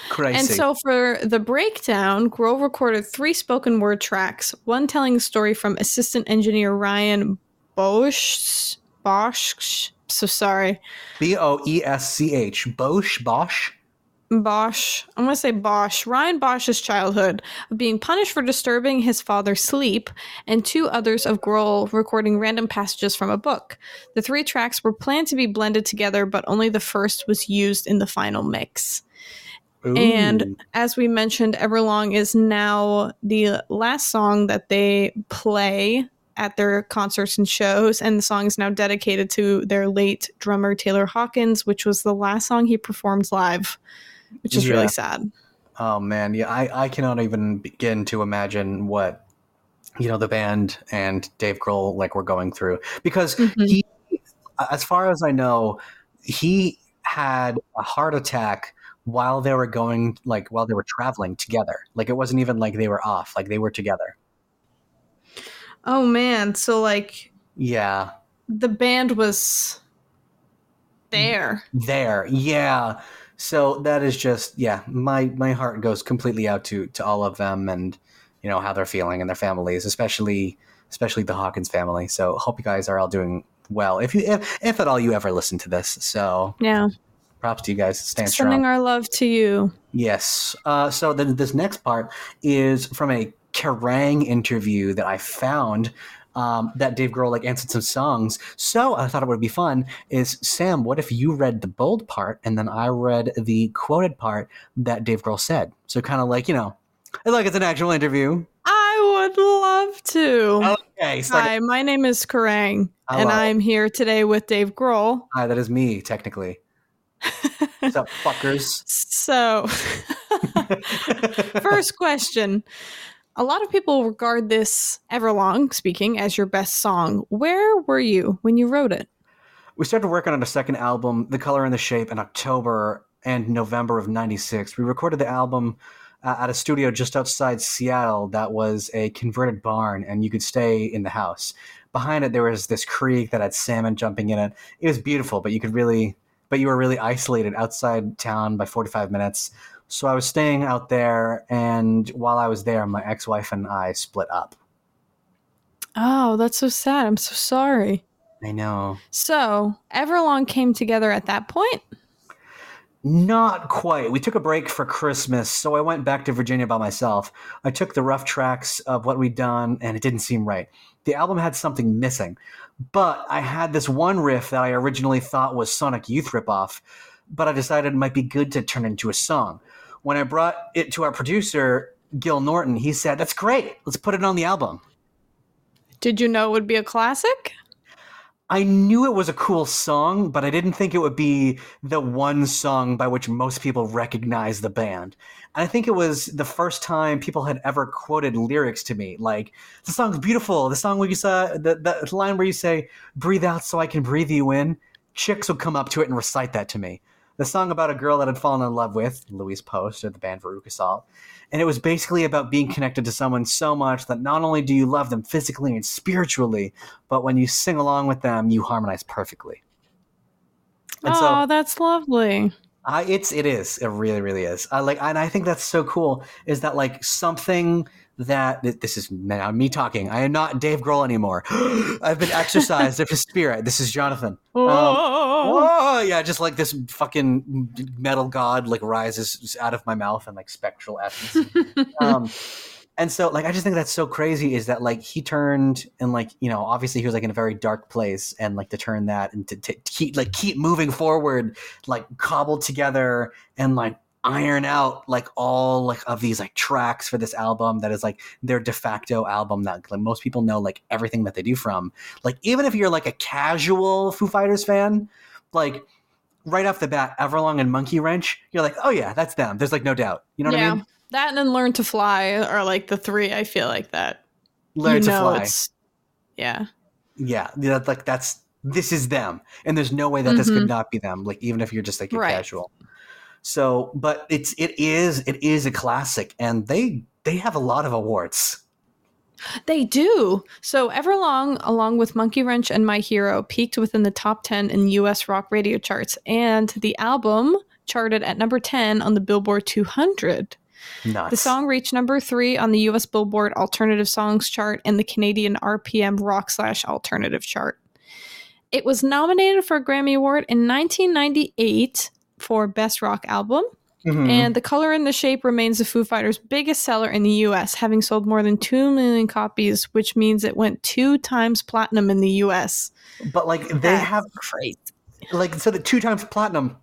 Crazy. And so for the breakdown, Grohl recorded three spoken word tracks, one telling a story from assistant engineer Ryan Boesch. Bosch. So sorry. B O E S C H. Bosch. Bosch. Bosch. I'm going to say Bosch. Ryan Boesch's childhood of being punished for disturbing his father's sleep, and two others of Grohl recording random passages from a book. The three tracks were planned to be blended together, but only the first was used in the final mix. And as we mentioned, Everlong is now the last song that they play at their concerts and shows. And the song is now dedicated to their late drummer, Taylor Hawkins, which was the last song he performed live, which is Yeah. really sad. Oh man, yeah, I, I cannot even begin to imagine what you know the band and Dave Grohl like were going through because Mhm. he, as far as I know, he had a heart attack while they were going like while they were traveling together. Like it wasn't even like they were off; like they were together. Oh man. So, like, Yeah, the band was there. there, yeah. So that is just yeah. My my heart goes completely out to to all of them and you know how they're feeling and their families, especially especially the Hawkins family. So hope you guys are all doing well. If you if, if at all you ever listen to this, so Yeah. props to you guys. Stand strong. Sending our love to you. Yes. Uh, so then this next part is from a Kerrang interview that I found um, that Dave Grohl like answered some songs. So I thought it would be fun. Is Sam? What if you read the bold part and then I read the quoted part that Dave Grohl said? So kind of like you know, like it's an actual interview. I would love to. Okay. So Hi, my name is Kerrang, and I'm here today with Dave Grohl. hi, that is me technically. What's up, fuckers? So, first question. A lot of people regard this Everlong speaking as your best song. Where were you when you wrote it? we started working on a second album, The Color and the Shape, in October and November of 96. We recorded the album uh, at a studio just outside Seattle that was a converted barn, and you could stay in the house. Behind it, there was this creek that had salmon jumping in it. It was beautiful, but you could really, but you were really isolated outside town by 45 minutes So I was staying out there, and while I was there, my ex-wife and I split up. Oh, that's so sad. I'm so sorry. I know. So, Everlong came together at that point? Not quite. We took a break for Christmas, so I went back to Virginia by myself. I took the rough tracks of what we'd done, and it didn't seem right. The album had something missing, but I had this one riff that I originally thought was Sonic Youth ripoff, but I decided it might be good to turn into a song. When I brought it to our producer, Gil Norton, he said, That's great. Let's put it on the album. Did you know it would be a classic? I knew it was a cool song, but I didn't think it would be the one song by which most people recognize the band. And I think it was the first time people had ever quoted lyrics to me, like the song's beautiful. The song where you say the, the line where you say "breathe out so I can breathe you in." Chicks would come up to it and recite that to me. The song about a girl that had fallen in love with Louise Post of the band Veruca Salt, and it was basically about being connected to someone so much that not only do you love them physically and spiritually, but when you sing along with them, you harmonize perfectly. And oh, so, that's lovely. I, it's it is it really really is. I like and I think that's so cool is that like something that this is now me talking. I am not Dave Grohl anymore. I've been exorcised of his spirit. This is Jonathan. Um, whoa, yeah, just like this fucking metal god like rises out of my mouth and like spectral essence. um, and so like I just think that's so crazy is that like he turned and like you know obviously he was like in a very dark place and like to turn that and to, to keep like keep moving forward like cobbled together and like iron out like all like of these like tracks for this album that is like their de facto album that like most people know like everything that they do from like even if you're like a casual Foo Fighters fan like right off the bat Everlong and Monkey Wrench you're like oh yeah that's them there's like no doubt you know what yeah. I mean that and then Learn to Fly are like the three I feel like that Learn you to Fly yeah yeah that's like that's this is them and there's no way that mm-hmm. this could mm-hmm. not be them like even if you're just like a right. casual so, but it's it is it is a classic, and they they have a lot of awards. They do. So Everlong, along with Monkey Wrench and My Hero, peaked within the top 10 in US rock radio charts, and the album charted at number 10 on the Billboard 200. Nuts. The song reached number three on the US Billboard Alternative Songs chart and the Canadian RPM Rock Slash Alternative chart. It was nominated for a Grammy Award in 1998 for Best Rock Album. Mm-hmm. And The Color and the Shape remains the Foo Fighters' biggest seller in the US, having sold more than 2 million copies, which means it went two times platinum in the US. But, like, they That's have. Crazy. Like, so the two times platinum,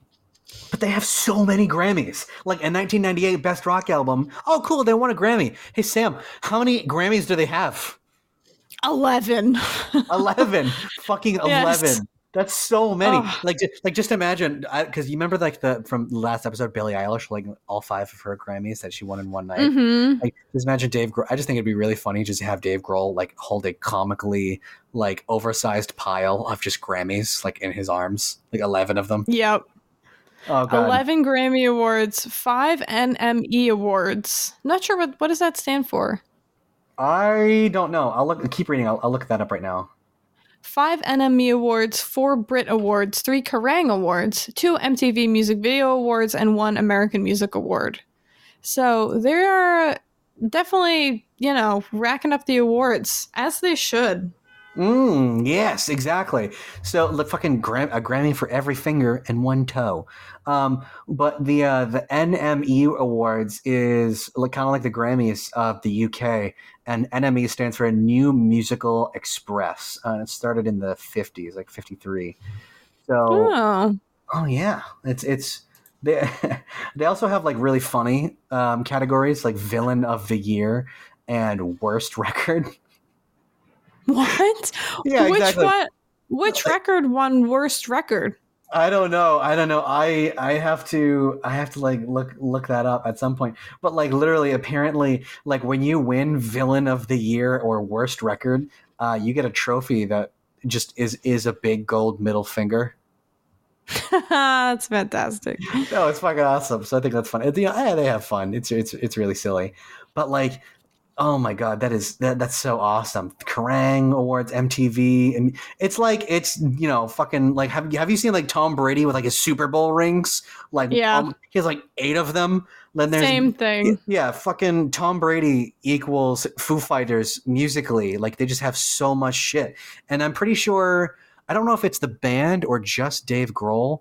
but they have so many Grammys. Like a 1998 Best Rock Album. Oh, cool. They won a Grammy. Hey, Sam, how many Grammys do they have? 11. 11. Fucking 11. That's so many. Oh. Like, like just imagine because you remember like the from the last episode, Billie Eilish, like all five of her Grammys that she won in one night. Mm-hmm. Like, just imagine Dave. Grohl. I just think it'd be really funny just to have Dave Grohl like hold a comically like oversized pile of just Grammys like in his arms, like eleven of them. Yep. Oh, God. 11 Grammy Awards, five NME Awards. Not sure what, what does that stand for? I don't know. I'll look. Keep reading. I'll, I'll look that up right now five NME Awards, four Brit Awards, three Kerrang Awards, two MTV Music Video Awards, and one American Music Award. So they're definitely, you know, racking up the awards as they should. Mm, yes, exactly. So the fucking gram- a Grammy for every finger and one toe. Um, but the uh, the NME Awards is like, kind of like the Grammys of the UK, and NME stands for a New Musical Express. Uh, it started in the fifties, like fifty three. So, oh. oh yeah, it's it's they they also have like really funny um, categories like Villain of the Year and Worst Record. What? yeah, which exactly. one? Which record won worst record? I don't know. I don't know. I I have to I have to like look look that up at some point. But like literally, apparently, like when you win Villain of the Year or Worst Record, uh, you get a trophy that just is is a big gold middle finger. that's fantastic. No, it's fucking awesome. So I think that's fun. It's, you know, yeah, they have fun. It's it's it's really silly, but like Oh my god, that is that, that's so awesome. Kerrang Awards, MTV, and it's like it's you know fucking like have have you seen like Tom Brady with like his Super Bowl rings? Like Yeah. um, he has like eight of them. Then there's Same thing. yeah, fucking Tom Brady equals Foo Fighters musically. Like they just have so much shit, and I'm pretty sure I don't know if it's the band or just Dave Grohl.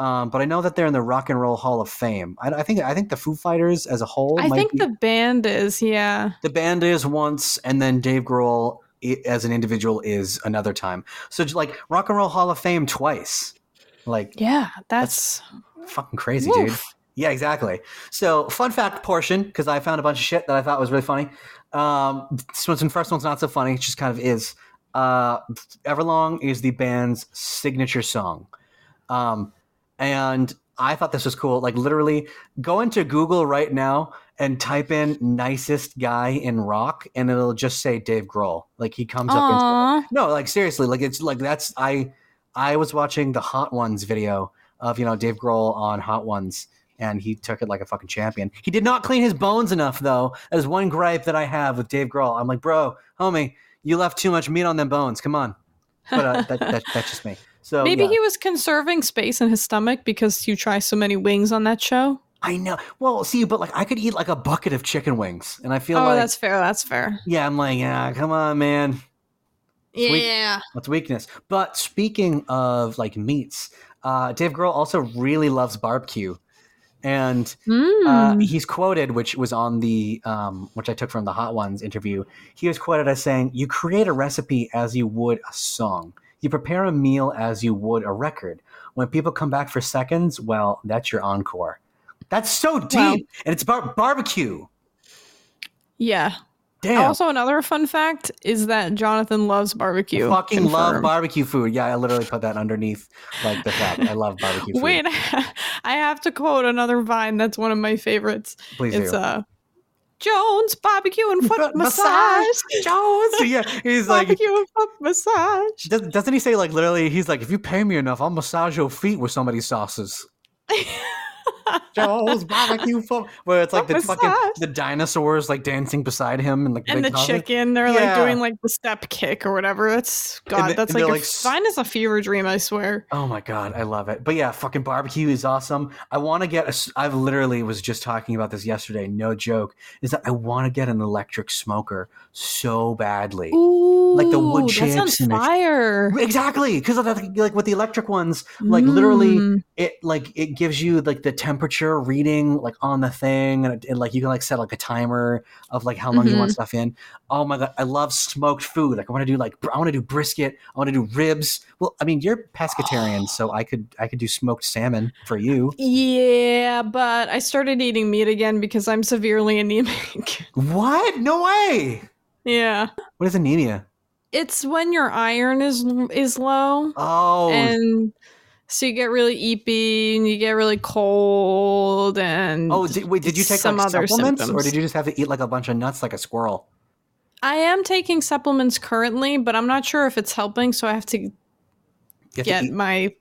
Um, but I know that they're in the Rock and Roll Hall of Fame. I, I think I think the Foo Fighters as a whole. I think be- the band is, yeah. the band is once, and then Dave Grohl as an individual is another time. So just like Rock and Roll Hall of Fame twice, like Yeah, that's, fucking crazy, dude. Yeah, exactly. So fun fact portion because I found a bunch of shit that I thought was really funny. Um, this one's first one's not so funny; it just kind of is. Uh, Everlong is the band's signature song. Um, and I thought this was cool. Like literally, go into Google right now and type in "nicest guy in rock," and it'll just say Dave Grohl. Like he comes up. Aw. No, like seriously, like it's like that's I. I was watching the Hot Ones video of you know Dave Grohl on Hot Ones, and he took it like a fucking champion. He did not clean his bones enough, though. That is one gripe that I have with Dave Grohl. I'm like, bro, homie, you left too much meat on them bones. Come on. But uh, that, that, that's just me. So Maybe yeah. he was conserving space in his stomach because you try so many wings on that show. I know. Well, see, but like I could eat like a bucket of chicken wings, and I feel oh, like that's fair. That's fair. yeah, I'm like, yeah, come on, man. Sweet. Yeah. That's weakness. But speaking of like meats, uh, Dave Grohl also really loves barbecue, and uh, Mm. he's quoted, which was on the um, which I took from the Hot Ones interview. He was quoted as saying, "You create a recipe as you would a song. You prepare a meal as you would a record. When people come back for seconds, well, that's your encore." That's so deep, Wow. and it's about barbecue. yeah. Damn. Also, another fun fact is that Jonathan loves barbecue. fucking love barbecue food. Yeah, I literally put that underneath like the fact. I love barbecue food. Wait, I have to quote another vine that's one of my favorites. please it's do. uh Jones barbecue and foot Foot massage. Jones. Yeah, he's like, barbecue and foot massage. does, doesn't he say like literally? He's like, if you pay me enough, I'll massage your feet with somebody's sauces. Joe's barbecue foot, where it's like the fucking the dinosaurs like dancing beside him and like and the chicken, they're Yeah. like doing like the step kick or whatever. That's God, the- that's like, like a, s- vine is a fever dream. I swear. Oh my god, I love it. But yeah, fucking barbecue is awesome. I want to get. A, I've literally was just talking about this yesterday. No joke. Is that I want to get an electric smoker so badly. Ooh, Like the wood chips and the- fire. Exactly, because like with the electric ones, like literally, Mm. it like it gives you like the temperature reading like on the thing, and, and like you can like set like a timer of like how long you want mm-hmm. stuff in. Oh my god, I love smoked food. Like I want to do like I want to do brisket. I want to do ribs. Well, I mean you're pescatarian, so I could I could do smoked salmon for you. Yeah, but I started eating meat again because I'm severely anemic. What? No way. yeah. What is anemia? It's when your iron is is low Oh, and so you get really eepy and you get really cold and oh. Did, wait, did you take some like other supplements, or did you just have to eat like a bunch of nuts like a squirrel? I am taking supplements currently, but I'm not sure if it's helping, so I have to have to get eat- my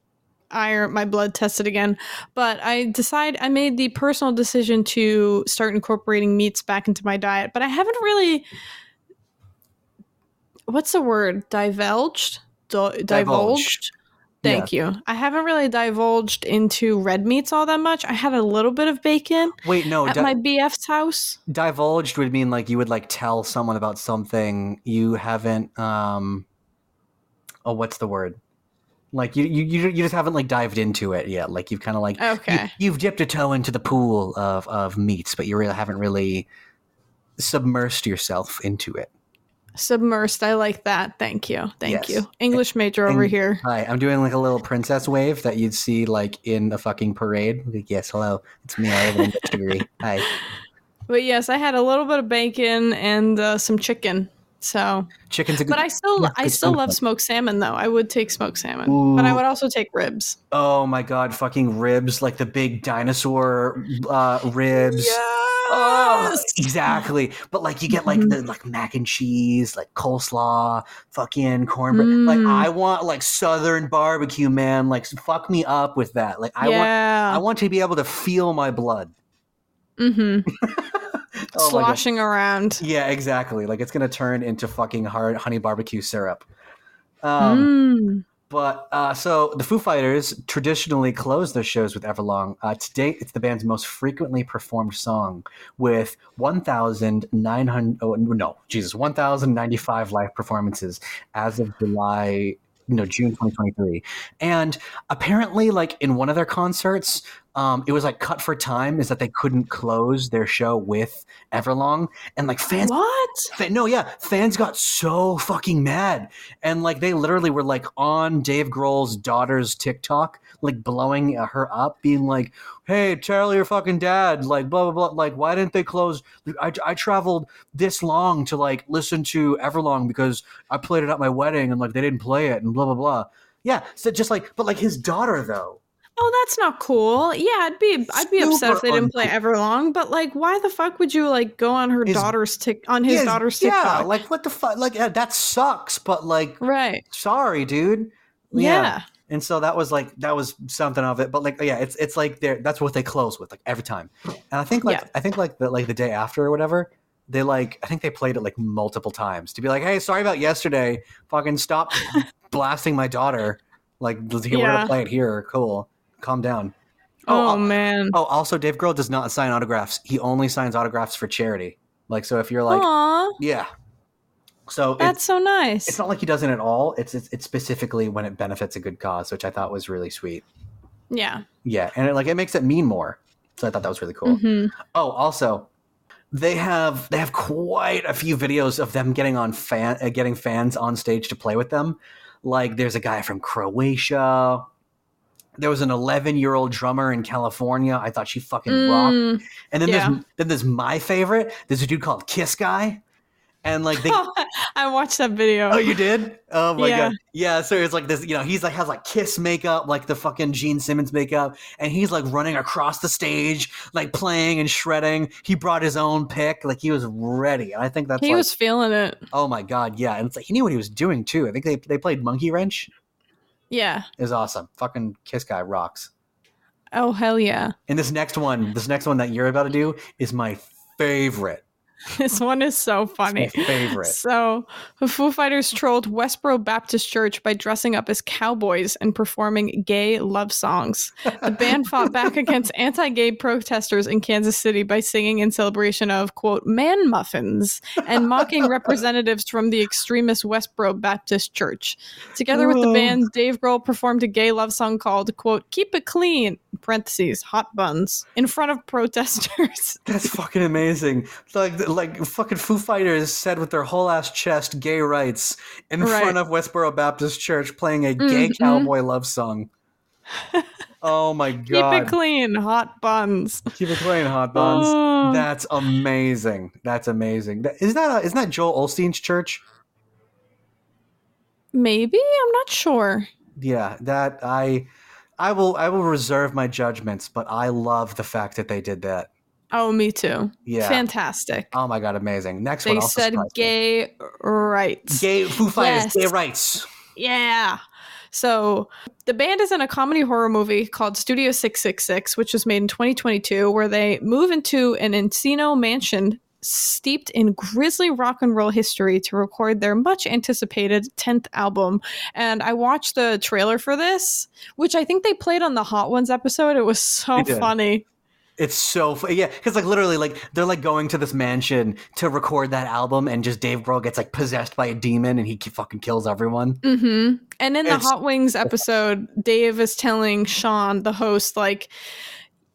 iron my blood tested again. But I decide I made the personal decision to start incorporating meats back into my diet, but I haven't really what's the word? Divulged? Di- divulged? Thank you. I haven't really divulged into red meats all that much. I had a little bit of bacon Wait, no. at di- my BF's house. divulged would mean like you would like tell someone about something you haven't um oh what's the word like you you you you just haven't like dived into it yet like you've kind of like Okay. you, have dipped a toe into the pool of of meats but you really haven't really submersed yourself into it Submersed. I like that. Thank you. Thank Yes. you. English major over here. hi i'm doing like a little princess wave that you'd see like in a fucking parade like yes hello it's me i have an english degree hi But yes, I had a little bit of bacon and uh, some chicken. So, chicken's a good but I still, yeah, I still love smoked salmon though. I would take smoked salmon, but I would also take ribs. Oh my god, fucking ribs, like the big dinosaur uh, ribs. Oh, exactly. But like you get like Mhm. the like mac and cheese, like coleslaw, fucking cornbread. Like Mm. I want like southern barbecue, man. Like fuck me up with that. Like I want I want to be able to feel my blood. mm-hmm. Oh sloshing around. Yeah, exactly. Like it's gonna turn into fucking hard honey barbecue syrup. Um, Mm. But uh, so the Foo Fighters traditionally close their shows with Everlong. Uh, to date, it's the band's most frequently performed song, with 1,900. Oh no, Jesus, 1,095 live performances as of July. No, June 2023. And apparently, like in one of their concerts, um, it was like cut for time, is that they couldn't close their show with Everlong. And like fans What? Fa- no, yeah, fans got so fucking mad, and like they literally were like on Dave Grohl's daughter's TikTok, like blowing uh, her up, being like, "Hey, tell your fucking dad, like blah blah blah, like why didn't they close? I I traveled this long to like listen to Everlong because I played it at my wedding, and like they didn't play it, and blah blah blah." Yeah, so just like, but like his daughter though. Oh, that's not cool. Yeah, I'd be I'd be upset if they didn't play Everlong. But like, why the fuck would you like go on her His- daughter's tick on his Yeah, daughter's yeah, TikTok? like what the fuck? Like yeah, that sucks, but like, right. sorry, dude. Yeah. and so that was like that was something of it but like yeah it's it's like they're that's what they close with like every time and i think like Yeah. i think like the like the day after or whatever they like i think they played it like multiple times to be like hey sorry about yesterday fucking stop blasting my daughter like we're Yeah. gonna play it here cool calm down Oh, oh, man. oh also dave grohl does not sign autographs he only signs autographs for charity like so if you're like Aw, yeah so it's, that's so nice. it's not like he doesn't at all it's, it's it's specifically when it benefits a good cause which i thought was really sweet yeah. Yeah, and it, like it makes it mean more. So I thought that was really cool. hmm Oh, also, they have they have quite a few videos of them getting on fan uh, getting fans on stage to play with them. Like there's a guy from Croatia. There was an 11 year old drummer in California. I thought she fucking rocked. Mm. And then yeah. there's then there's my favorite. There's a dude called Kiss Guy, and like they. I watched that video. Oh, you did? Oh my Yeah. god. Yeah, so it's like this, you know, he's like has like kiss makeup, like the fucking Gene Simmons makeup, and he's like running across the stage, like playing and shredding. He brought his own pick, like he was ready. And I think that's he like, was feeling it. oh my god, yeah. And it's like he knew what he was doing too. I think they they played Monkey Wrench. Yeah. Was awesome. Fucking Kiss Guy rocks. Oh hell yeah. And this next one, this next one that you're about to do is my favorite. This one is so funny. favorite. So, the Foo Fighters trolled Westboro Baptist Church by dressing up as cowboys and performing gay love songs. The band fought back against anti gay protesters in Kansas City by singing in celebration of, quote, man muffins and mocking representatives from the extremist Westboro Baptist Church. Together with the band, Dave Grohl performed a gay love song called, quote, keep it clean, parentheses, hot buns, in front of protesters. That's fucking amazing. Like like fucking Foo Fighters said with their whole ass chest gay rights in Right. front of Westboro Baptist Church playing a gay Mhm. cowboy love song. oh my god. Keep it clean, hot buns. Keep it clean, hot buns. Oh. That's amazing. That's amazing. Isn't that isn't that Joel Osteen's church? Maybe I'm not sure. Yeah, that I I will I will reserve my judgments, but I love the fact that they did that. Oh, me too. Yeah. Fantastic. Oh my god, amazing. Next they one They said surprised me. gay rights. gay Foo Fighters, Yes. gay rights. Yeah. So the band is in a comedy horror movie called Studio 666, which was made in 2022, where they move into an Encino mansion steeped in grisly rock and roll history to record their much anticipated 10th album. And I watched the trailer for this, which I think they played on the Hot Ones episode. It was so funny. It's so fu- yeah, because like literally, like they're like going to this mansion to record that album, and just Dave Grohl gets like possessed by a demon, and he ki- fucking kills everyone. hmm And in the It's- Hot Wings episode, Dave is telling Sean, the host, like,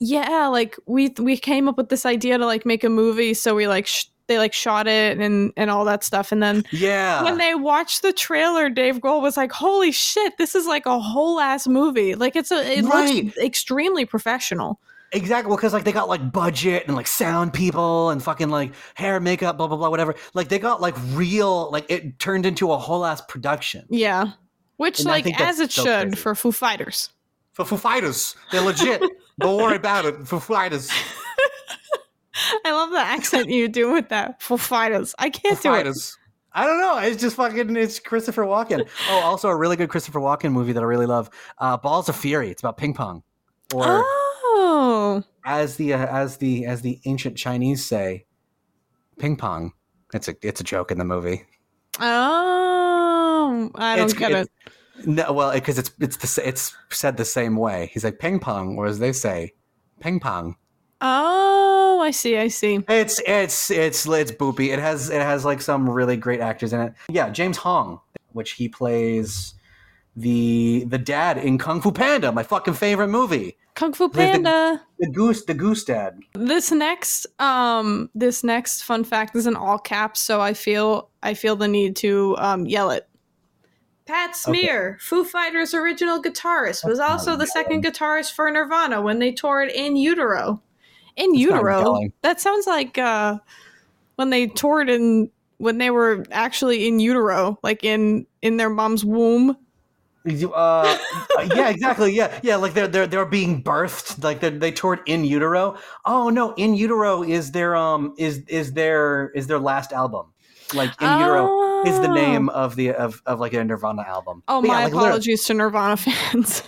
yeah, like we we came up with this idea to like make a movie, so we like sh- they like shot it and and all that stuff, and then. Yeah, When they watched the trailer, Dave Grohl was like, "Holy shit, this is like a whole ass movie! Like it's a it Right. looks extremely professional." exactly. Because like they got like budget and like sound people and fucking like hair, makeup, blah blah blah, whatever. Like they got like real, like it turned into a whole ass production Yeah, which And like as it should crazy. for Foo Fighters. For Fighters. They're legit. Don't worry about it. Foo Fighters. I love the accent you do with that Foo Fighters. I can't do it. Fighters. I don't know. It's just fucking. It's Christopher Walken. Oh, also a really good Christopher Walken movie that I really love. Uh, Balls of Fury. It's about ping pong, or Oh, as the uh, as the as the ancient Chinese say, Ping pong. It's a it's a joke in the movie. Oh, I don't It's- get it. No, well, because it's it's the, it's said the same way. He's like ping pong, or as they say, ping pong. Oh, I see. I see. It's it's it's it's boopy. It has it has like some really great actors in it. Yeah, James Hong, which he plays the the dad in Kung Fu Panda, my fucking favorite movie. Kung Fu There's the- Panda. The goose, the goose dad. This next, um, this next fun fact is in all caps, so I feel I feel the need to um, yell it. Pat Smear, Foo Fighters' original guitarist, was also the second guitarist for Nirvana when they toured in utero. In not utero. That sounds like uh, when they toured in when they were actually in utero, like in in their mom's womb. Uh, yeah, exactly. Yeah, yeah. Like they're they're they're being birthed. Like they they toured in utero. Oh no, in utero is their um is is their is their last album. Like in utero is the Oh. name of the of, of like a Nirvana album. Oh, But yeah, my like, apologies to Nirvana fans.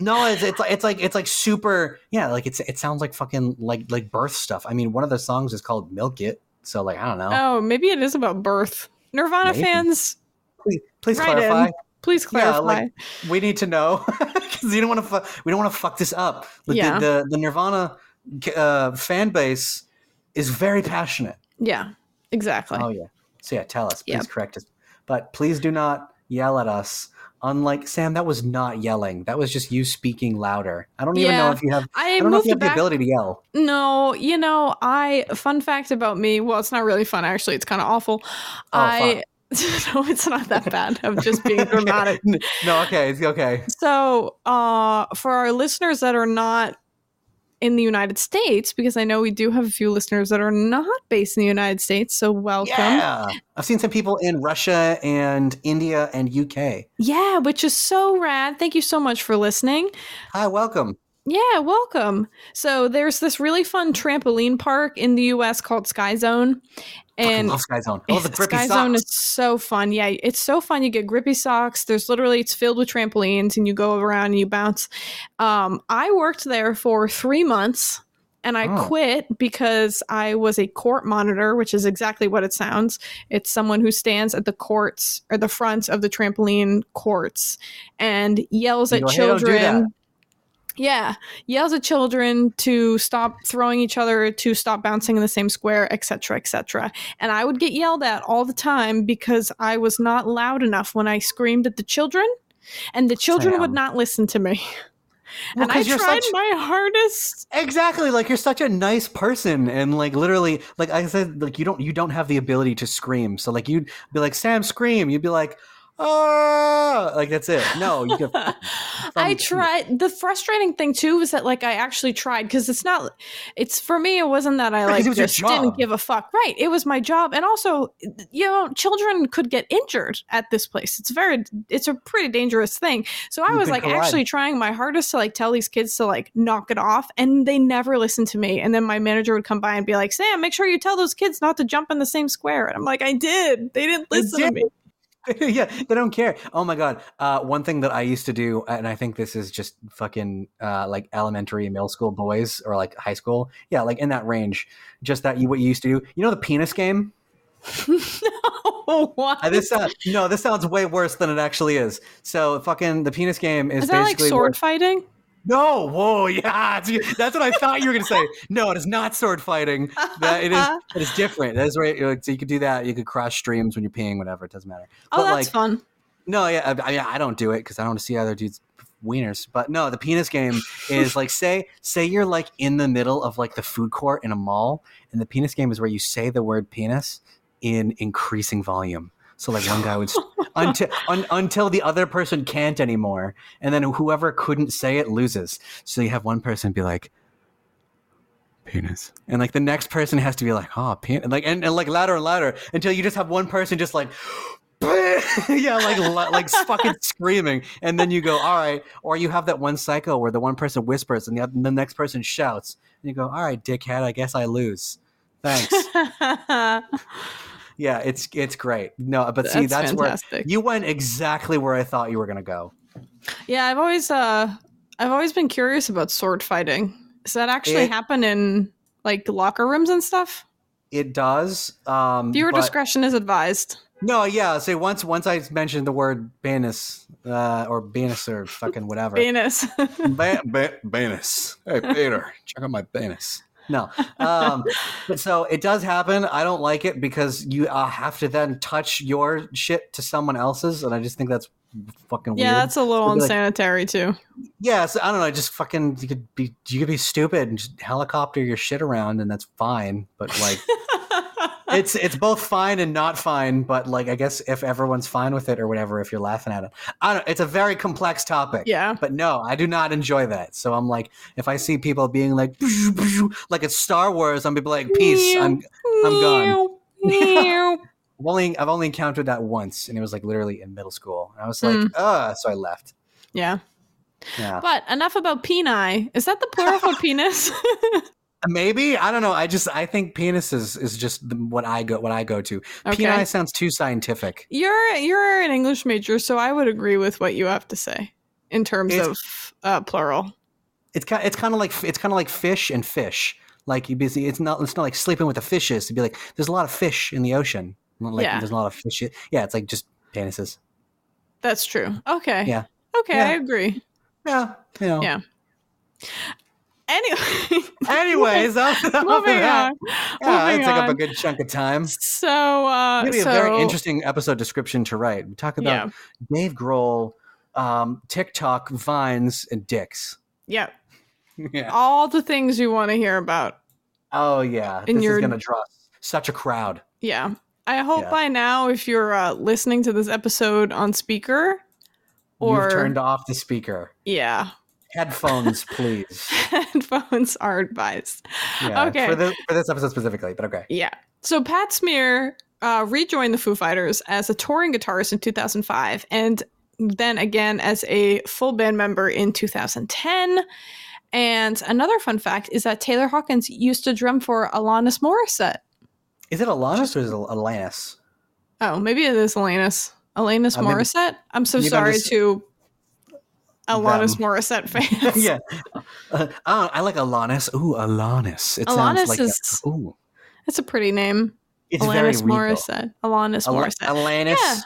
no, it's it's like it's like it's like super. Yeah, like it's it sounds like fucking like like birth stuff. I mean, one of the songs is called "Milk It," so like I don't know. oh, maybe it is about birth. Nirvana Maybe. fans, please please right in. clarify. please Yeah, clarify. like we need to know because you don't want to. Fu- we don't want to fuck this up. Like, Yeah. The, the the Nirvana uh, fan base is very passionate. yeah, exactly. Oh yeah. So yeah, tell us. Please Yep. correct us. But please do not yell at us. Unlike Sam, that was not yelling. That was just you speaking louder. I don't even know if you have. I, I don't know if you have the ability to yell. No, you know, I fun fact about me. Well, it's not really fun actually. It's kind of awful. Oh, I no, it's not that bad. I'm just being dramatic. no, okay, it's okay. So, uh, for our listeners that are not in the United States, because I know we do have a few listeners that are not based in the United States, so welcome. Yeah, I've seen some people in Russia and India and UK. Yeah, which is so rad. Thank you so much for listening. Hi, welcome. Yeah, welcome. So there's this really fun trampoline park in the US called Sky Zone. And And love Sky Zone. Oh, the grippy Sky socks. Zone is so fun. Yeah, it's so fun. You get grippy socks. There's literally it's filled with trampolines, and you go around and you bounce. Um, I worked there for three months, and I Oh. quit because I was a court monitor, which is exactly what it sounds. It's someone who stands at the courts or the front of the trampoline courts and yells You at go, "Hey, don't do children. that." Yeah, yells at children to stop throwing each other, to stop bouncing in the same square, etc., etc. And I would get yelled at all the time because I was not loud enough when I screamed at the children, and the children Sam. would not listen to me. Well, and I you're tried such- my hardest. Exactly, like you're such a nice person, and like literally, like I said, like you don't you don't have the ability to scream. So like you'd be like Sam, scream. You'd be like, ah, like that's it. No, you I tried. The frustrating thing too was that like I actually tried because it's not. It's for me. It wasn't that I like just didn't give a fuck. Right. It was my job, and also, you know, children could get injured at this place. It's very. It's a pretty dangerous thing. So I You was like collide. actually trying my hardest to like tell these kids to like knock it off, and they never listened to me. And then my manager would come by and be like, "Sam, make sure you tell those kids not to jump in the same square." And I'm like, "I did. They didn't listen to me." yeah, they don't care. Oh my god. Uh, one thing that I used to do, and I think this is just fucking uh, like elementary, middle school boys, or like high school. Yeah, like in that range. Just that you what you used to do. You know the penis game. no, what? Uh, this sounds no, this sounds way worse than it actually is. So fucking the penis game is, Is that like basically sword where- fighting? No, whoa, yeah, that's what I thought you were gonna say. No, it is not sword fighting. That it is. It is different. That is right. Like, so you could do that. You could cross streams when you're peeing, whatever. It doesn't matter. Oh, But, that's like, fun. No, yeah, I, I, mean, I don't do it because I don't want to see other dudes' wieners. But no, the penis game is like say say you're like in the middle of like the food court in a mall, and the penis game is where you say the word penis in increasing volume. So like one guy would st- until un, until the other person can't anymore, and then whoever couldn't say it loses. So you have one person be like. Penis, and like the next person has to be like, "Oh, penis," and like and, and like louder and louder until you just have one person just like, yeah, like like fucking screaming, and then you go, all right, or you have that one psycho where the one person whispers and the, oth- the next person shouts, and you go, all right, dickhead, I guess I lose. Thanks. yeah, it's it's great. No, but see, That's that's fantastic. where you went exactly where I thought you were gonna go. yeah, I've always uh I've always been curious about sword fighting. Does that actually It- happen in like locker rooms and stuff? it does. Um, Viewer but- discretion is advised. No, yeah. So once once I mentioned the word Banus uh, or Banus or fucking whatever. Venus. ba- ba- Banus. Hey Peter, check out my Banus. No, um, but so it does happen. I don't like it because you uh, have to then touch your shit to someone else's, and I just think that's fucking weird. yeah, weird. that's a little It'd be like- unsanitary too. yeah, so I don't know. Just fucking you could be you could be stupid and just helicopter your shit around, and that's fine. But like. it's it's both fine and not fine, but like I guess if everyone's fine with it or whatever, if you're laughing at it, I don't. It's a very complex topic. yeah. But no, I do not enjoy that. So I'm like, if I see people being like, like it's Star Wars, I'm gonna be like, peace. I'm I'm gone. I've only I've only encountered that once, and it was like literally in middle school. And I was like, Hmm. uh, so I left. yeah. Yeah, But enough about peni. Is that the plural for penis? maybe I don't know. I just I think penis is is just the, what I go what I go to. Okay. Peni sounds too scientific. You're you're an English major, so I would agree with what you have to say in terms It's- of uh, plural. it's kind it's kind of like it's kind of like fish and fish. Like you busy, it's not it's not like sleeping with the fishes. To be like, there's a lot of fish in the ocean. Like Yeah. there's a lot of fish. Yeah, it's like just penises. That's true. Okay. Yeah. Okay, Yeah. I agree. Yeah, you know. Yeah. Anyway, Anyways, off, off of moving that, on. yeah, it moving took up a good chunk of time. So, uh, Maybe so a very interesting episode description to write. We talk about Dave Grohl, um, TikTok, vines, and dicks. yeah, Yeah. all the things you want to hear about. Oh yeah, this your- is gonna draw such a crowd. Yeah. I hope Yeah. by now, if you're uh, listening to this episode on speaker, or You've turned off the speaker. yeah, Headphones, please. headphones are advised. Yeah, Okay. For, the, for this episode specifically, but okay. Yeah. So Pat Smear uh, rejoined the Foo Fighters as a touring guitarist in 2005, and then again as a full band member in 2010. And another fun fact is that Taylor Hawkins used to drum for Alanis Morissette. Is it Alanis or is it Alanis? Oh, maybe it is Alanis. Alanis Uh, maybe- Morissette? I'm so maybe I'm sorry just- to Alanis Them. Morissette fans. yeah. Uh, I, I like Alanis. Ooh, Alanis. It Alanis sounds like a- is- ooh. It's a pretty name. It's very Alanis. Morissette. Alanis Ala- Morissette. Alanis. Yeah.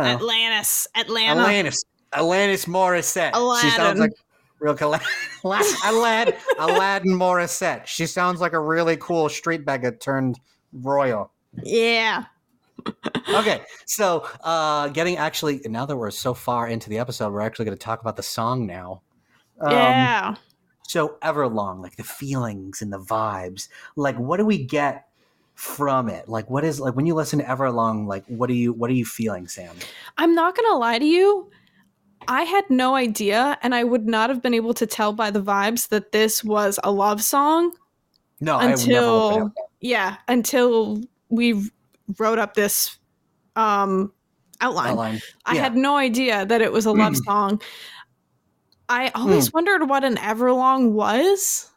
I. Atlantis. Atlanta. Alanis. Alanis Morissette. She sounds like real Cala- Aladdin, Aladdin Morissette. She sounds like a really cool street beggar turned royal. Yeah. Okay, so uh getting actually now that we're so far into the episode, we're actually going to talk about the song now. Um, yeah. So Everlong, like the feelings and the vibes, like what do we get from it? Like what is like when you listen to Everlong, like what are you what are you feeling, Sam? I'm not going to lie to you. I had no idea, and I would not have been able to tell by the vibes that this was a love song. No, I never Until- Yeah, until we wrote up this um, outline. outline. I had no idea that it was a love song. I always Hmm. wondered what an Everlong was.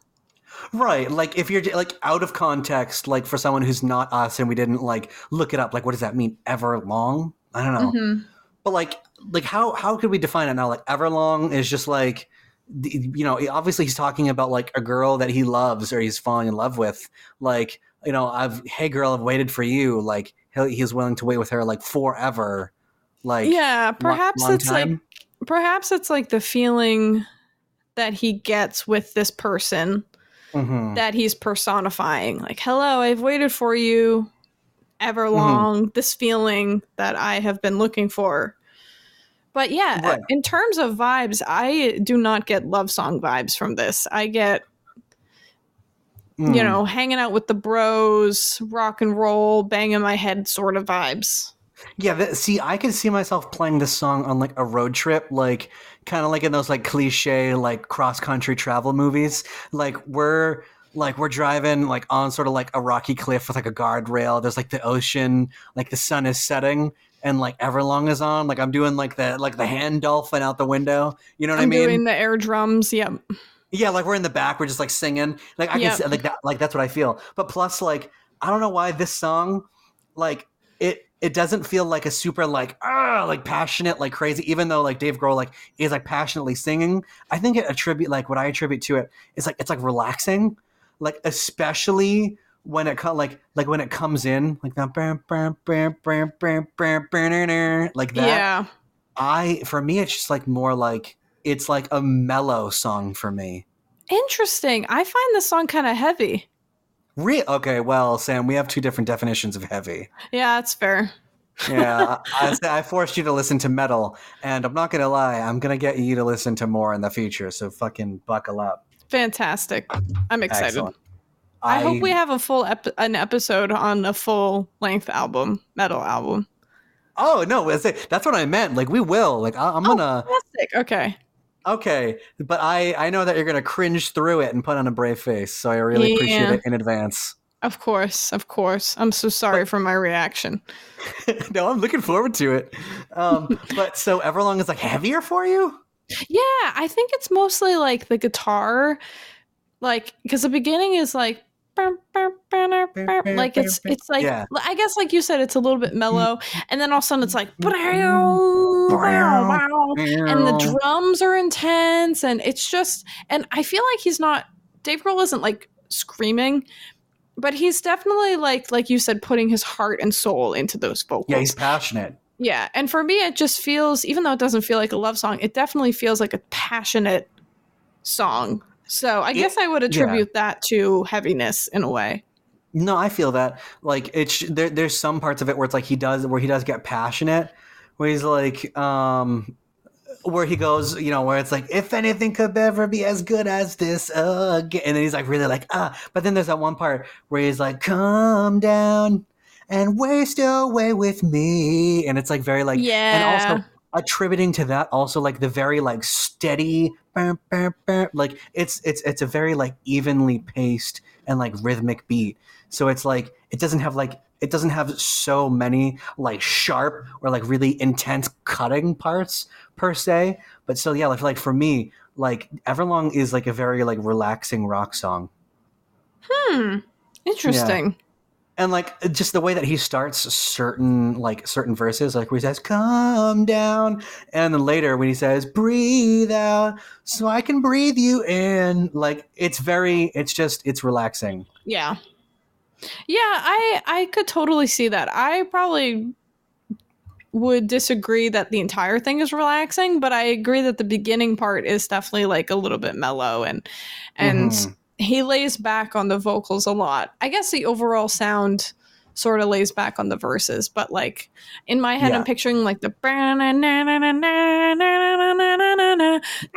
Right, like if you're like out of context, like for someone who's not us and we didn't like look it up, like what does that mean? Everlong? I don't know. Mhm. But like, like how how could we define it now? Like everlong is just like, you know, obviously he's talking about like a girl that he loves or he's falling in love with. Like, you know, I've hey girl, I've waited for you. Like he he's willing to wait with her like forever. Like yeah, perhaps long it's like perhaps it's like the feeling that he gets with this person Mhm. that he's personifying. Like, hello, I've waited for you ever Mm-hmm. long. This feeling that I have been looking for. But yeah, Right. in terms of vibes, I do not get love song vibes from this. I get, you Mm. know, hanging out with the bros, rock and roll, banging my head sort of vibes. Yeah, that, see, I can see myself playing this song on like a road trip, like kind of like in those like cliche like cross country travel movies. Like we're like we're driving like on sort of like a rocky cliff with like a guardrail. There's like the ocean, like the sun is setting, and like Everlong is on. Like I'm doing like the like the hand dolphin out the window. You know what I'm I mean? doing the air drums. Yep. Yeah, like we're in the back, we're just like singing. Like I can see, like that like that's what I feel. But plus like I don't know why this song like it it doesn't feel like a super like ah like passionate like crazy even though like Dave Grohl like is like passionately singing. I think it attribute like what I attribute to it is like it's like relaxing. Like especially when it co- like like when it comes in like that bam, bam, bam, bam, bam, bam, bam, like that. Yeah. I for me it's just like more like it's like a mellow song for me. Interesting. I find this song kind of heavy. Re- okay, well, Sam, we have two different definitions of heavy. Yeah, that's fair. Yeah, I, I, I forced you to listen to metal, and I'm not gonna lie, I'm gonna get you to listen to more in the future. So fucking buckle up. Fantastic. I'm excited. Excellent. I, hope we have a full ep- an episode on a full length album, metal album. Oh no, that's that's what I meant. Like we will. Like I, I'm oh, gonna. Fantastic. Okay. Okay, but I I know that you're gonna cringe through it and put on a brave face, so I really appreciate it in advance. Of course, of course. I'm so sorry for my reaction. no, I'm looking forward to it. Um, but so Everlong is like heavier for you. Yeah, I think it's mostly like the guitar, like because the beginning is like. Like it's it's like Yeah. I guess like you said it's a little bit mm-hmm. mellow and then all of a sudden it's like and the drums are intense and it's just and I feel like he's not Dave Grohl isn't like screaming but he's definitely like like you said putting his heart and soul into those vocals. yeah, he's passionate. Yeah, and for me, it just feels, even though it doesn't feel like a love song, it definitely feels like a passionate song. So I It- guess I would attribute that to heaviness in a way. No, I feel that. Like it's there. There's some parts of it where it's like he does where he does get passionate, where he's like, um, where he goes, you know, where it's like, if anything could ever be as good as this again, and then he's like really like ah. But then there's that one part where he's like, come down and waste away with me, and it's like very like, yeah. and also attributing to that also like the very like steady bam, bam, bam, like it's it's it's a very like evenly paced and like rhythmic beat so it's like it doesn't have like it doesn't have so many like sharp or like really intense cutting parts per se but still yeah like, like for me like everlong is like a very like relaxing rock song hmm. Interesting. And like just the way that he starts certain like certain verses like where he says come down and then later when he says breathe out so i can breathe you in like it's very it's just it's relaxing Yeah. Yeah, I I could totally see that. I probably would disagree that the entire thing is relaxing, but I agree that the beginning part is definitely like a little bit mellow and and Mhm. He lays back on the vocals a lot. I guess the overall sound sort of lays back on the verses, but like in my head Yeah. I'm picturing like the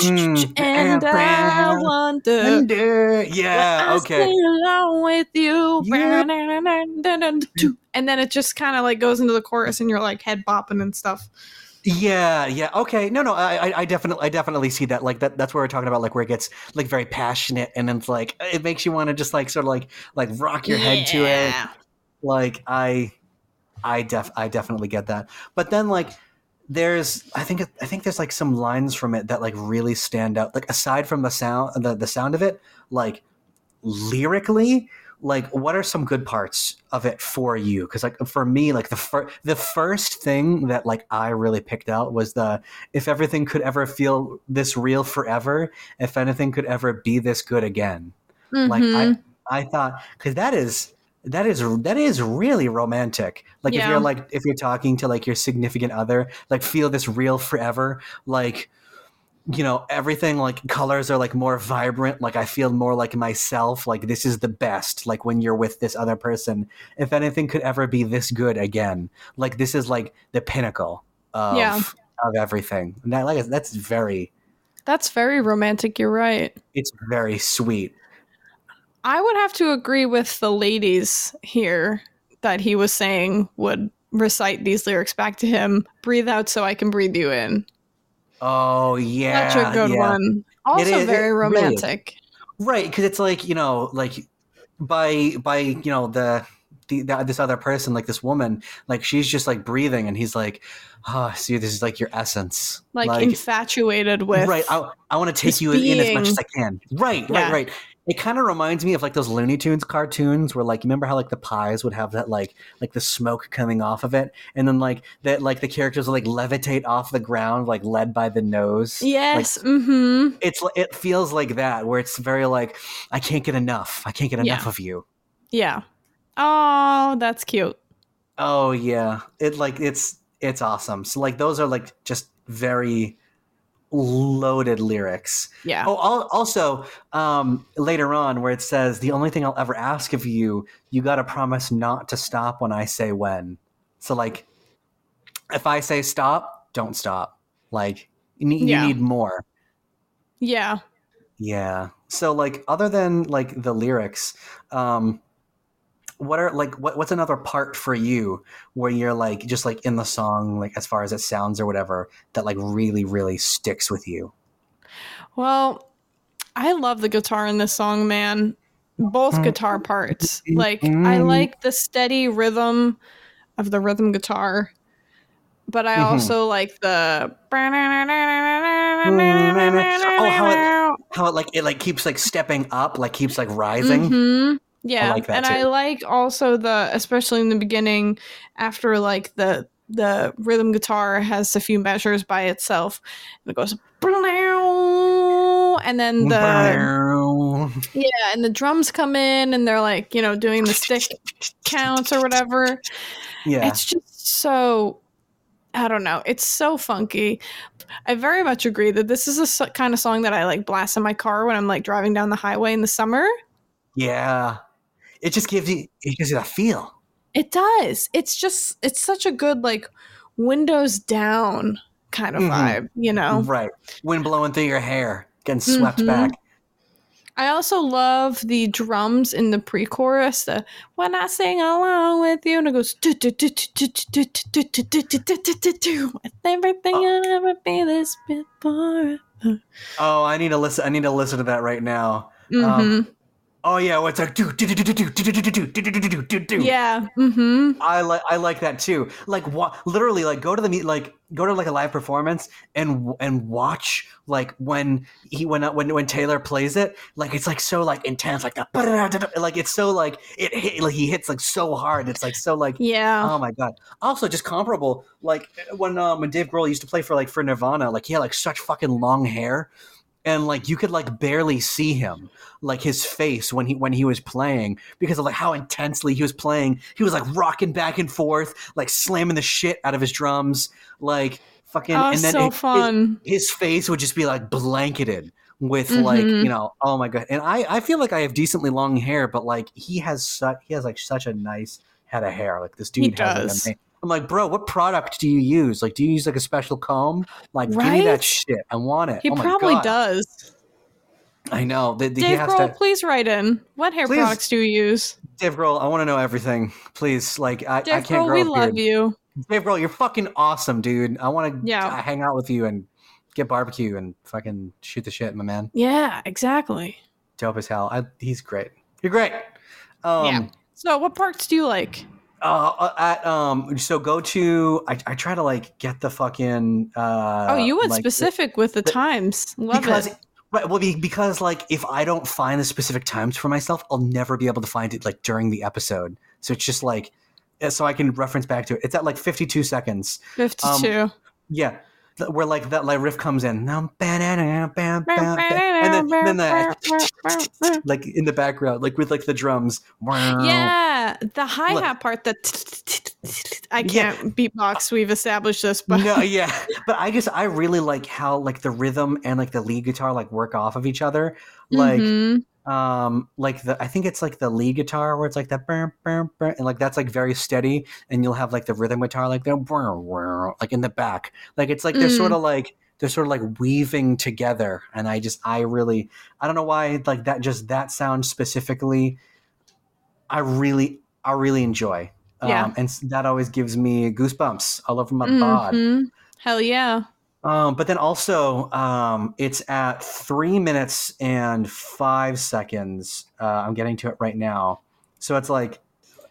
Mm, and I wonder Wonder. yeah okay alone with you. And then it just kind of like goes into the chorus and you're like head bopping and stuff. Yeah, yeah. Okay. No, no. I, I- definitely, I definitely see that. Like that. That's where we're talking about. Like where it gets like very passionate, and then it's like it makes you want to just like sort of like like rock your head to it. Like I, I def, I definitely get that. But then like there's, I think, I think there's like some lines from it that like really stand out. Like aside from the sound, the the sound of it, like lyrically. Like, what are some good parts of it for you? Because, like, for me, like the fir- the first thing that like I really picked out was the if everything could ever feel this real forever, if anything could ever be this good again. Like Mhm. I, I thought because that is that is that is really romantic. Like if you're like if you're talking to like your significant other, like feel this real forever. Like you know everything like colors are like more vibrant like i feel more like myself like this is the best like when you're with this other person if anything could ever be this good again like this is like the pinnacle of Yeah. of everything and that like that's very That's very romantic. You're right. it's very sweet I would have to agree with the ladies here that he was saying would recite these lyrics back to him. Breathe out so I can breathe you in. Oh yeah Such a good yeah. one. Also is- very really romantic. right because it's like you know like by by you know the, the, the this other person like this woman like she's just like breathing and he's like oh see this is like your essence Like, infatuated with right i, I want to take you in as much as i can right Yeah. right right it kind of reminds me of like those looney tunes cartoons where like you remember how like the pies would have that like like the smoke coming off of it and then like that like the characters would like levitate off the ground like led by the nose Yes. mm-hmm. it's it feels like that where it's very like i can't get enough i can't get enough Yeah. of you Yeah. Oh, that's cute. Oh yeah, it like it's it's awesome. So like those are like just very loaded lyrics. Yeah. Oh, al- also um, later on where it says the only thing I'll ever ask of you, you got to promise not to stop when I say when. So like, if I say stop, don't stop. Like you need, Yeah. you need more. Yeah. Yeah. So like other than like the lyrics, um what are like what what's another part for you where you're like just like in the song like as far as it sounds or whatever that like really really sticks with you? Well, I love the guitar in this song, man. Both guitar parts. Like I like the steady rhythm of the rhythm guitar. But I Mhm. also like the Oh, how How it like it like keeps like stepping up, like keeps like rising. Mhm. Yeah, like that and I too. like also the especially in the beginning after like the the rhythm guitar has a few measures by itself and it goes and then the yeah and the drums come in and they're like you know doing the stick counts or whatever yeah. it's just so i don't know it's so funky i very much agree that this is a kind of song that i like blast in my car when i'm like driving down the highway in the summer Yeah. It just gives you it gives you a feel. It does. It's just it's such a good like windows down kind of mm-hmm. vibe, you know. Right. Wind blowing through your hair, getting swept mm-hmm. back. I also love the drums in the pre-chorus. The when I sing along with you, and it goes everything I'll ever be this before. Oh, I need to listen. I need to listen to that right now. Um, Oh yeah, what's like do do do do do do do do do do do do do do do. yeah. Mm-hmm. I like I like that too. Like wa- literally like go to the meet like go to like a live performance and and watch like when he when when when Taylor plays it like it's like so like intense like the like it's so like it hit, like he hits like so hard it's like so like Yeah. oh my god also just comparable like when um when Dave Grohl used to play for like for Nirvana like he had like such fucking long hair and like you could like barely see him like his face when he when he was playing because of like how intensely he was playing he was like rocking back and forth like slamming the shit out of his drums like fucking oh, and then so it- fun. his face would just be like blanketed with like Mhm. you know oh my god and i i feel like i have decently long hair but like he has such he has like such a nice head of hair like this dude He has like, does. I'm like bro what product do you use like do you use like a special comb like give me that shit i want it He oh probably God. does. i know the, the, he Dave Grohl, to please write in. What hair Please. products do you use? dave grohl i want to know everything please like i, I Dave can't Grohl, grow we love you. dave grohl you're fucking awesome dude i want to Yeah. hang out with you and get barbecue and fucking shoot the shit my man Yeah, exactly. dope as hell. I, he's great. You're great. Um, Yeah. So, what parts do you like? Uh, at um, so go to. I, I try to like get the fucking. Uh, oh, you went like, specific with the times. Love because it. right. Well, because like if I don't find the specific times for myself, I'll never be able to find it like during the episode. So it's just like, so I can reference back to it. It's at like 52 seconds. 52. Yeah. th- Where like that like riff comes in, and then, then the like in the background, like with like the drums. yeah, the hi hat part that I can't beatbox. We've established this, but no, yeah, but I just I really like how like the rhythm and like the lead guitar like work off of each other. Like Mhm. um like the I think it's like the lead guitar where it's like that burr, burr, burr, and like that's like very steady, and you'll have like the rhythm guitar like the burr, burr, like in the back. Like it's like they're Mm. sort of like they're sort of like weaving together, and I just I really I don't know why like that just that sound specifically. I really I really enjoy. Yeah. Um, and that always gives me goosebumps all over my bod. Mhm. Hell yeah. Um, but then also, um, it's at three minutes and five seconds. Uh, I'm getting to it right now. So it's like,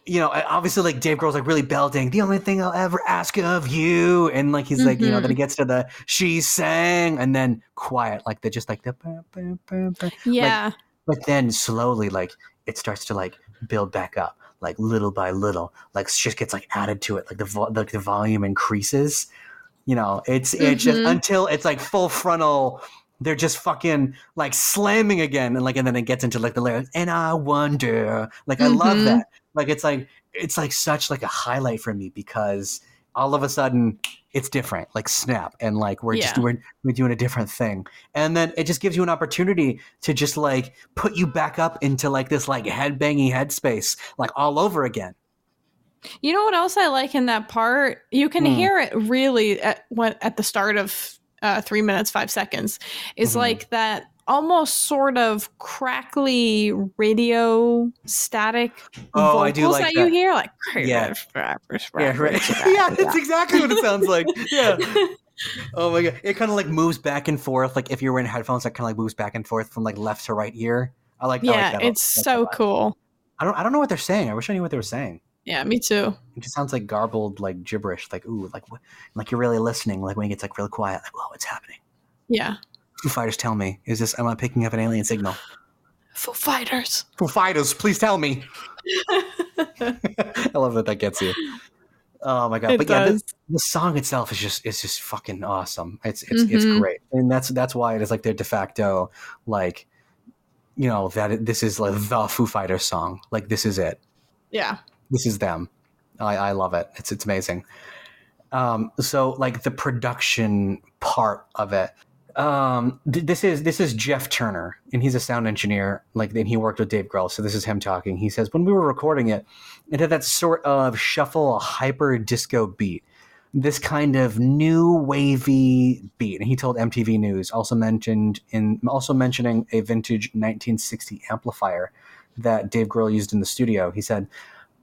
you know, obviously, like Dave Grohl's like really belting. The only thing I'll ever ask of you, and like he's like, you know, then he gets to the she sang, and then quiet, like the just like the. bah, bah, bah. Yeah. But then slowly, like it starts to like build back up, like little by little, like shit gets like added to it, like the vo- like the volume increases. You know, it's it's just Mhm. until it's like full frontal. They're just fucking like slamming again, and like and then it gets into like the lyrics. And I wonder, like I love Mhm. that. like it's like it's like such like a highlight for me because all of a sudden it's different like snap and like we're just we're, we're doing a different thing and then it just gives you an opportunity to just like put you back up into like this like headbanging headspace like all over again You know what else I like in that part? You can Hmm. hear it really at what at the start of uh, three minutes five seconds. Is Mhm. like that almost sort of crackly radio static Oh, vocals I do like that, you hear like Yeah. yeah right yeah that's exactly what it sounds like yeah oh my god it kind of like moves back and forth like if you're wearing headphones that kind of like moves back and forth from like left to right ear i like I like yeah, that. it's That's so cool. i don't i don't know what they're saying i wish i knew what they were saying Yeah, me too. It just sounds like garbled, like gibberish. Like ooh, like? Like you're really listening. Like when it gets like real quiet. Like whoa, what's happening? Yeah, Foo Fighters, tell me. Is this? Am I picking up an alien signal? Foo Fighters. Foo Fighters, please tell me. I love that that gets you. Oh my god! It but yeah, the, the song itself is just is just fucking awesome. It's it's it's Mhm. great, and that's that's why it is like their de facto like, you know that it, this is like the Foo Fighters song. Like this is it. Yeah. this is them. I, I love it. It's it's amazing. Um, so like the production part of it. Um, th- this is this is Jeff Turner, and he's a sound engineer. Like, and he worked with Dave Grohl. So this is him talking. He says when we were recording it, it had that sort of shuffle, hyper disco beat. This kind of new wavy beat, and he told MTV News also mentioned in also mentioning a vintage 1960 amplifier that Dave Grohl used in the studio. He said,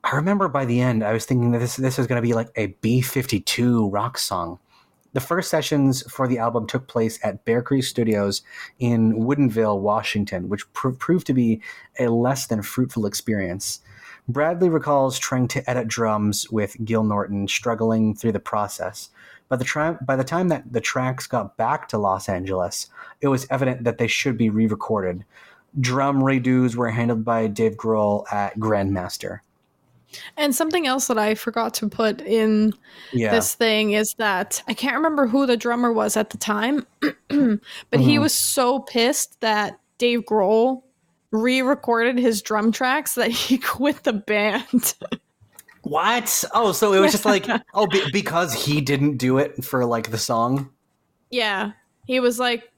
I remember by the end, I was thinking that this this was going to be like a B 52 rock song. The first sessions for the album took place at Bear Creek Studios in Woodinville, Washington, which pr- proved to be a less than fruitful experience. Bradley recalls trying to edit drums with Gil Norton, struggling through the process. By the, by the time that the tracks got back to Los Angeles, it was evident that they should be re recorded. Drum redos were handled by Dave Grohl at Grandmaster. And something else that I forgot to put in Yeah. this thing is that I can't remember who the drummer was at the time, but he Mhm. was so pissed that Dave Grohl re-recorded his drum tracks that he quit the band. What? Oh, so it was just like oh, be- because he didn't do it for like the song. yeah, he was like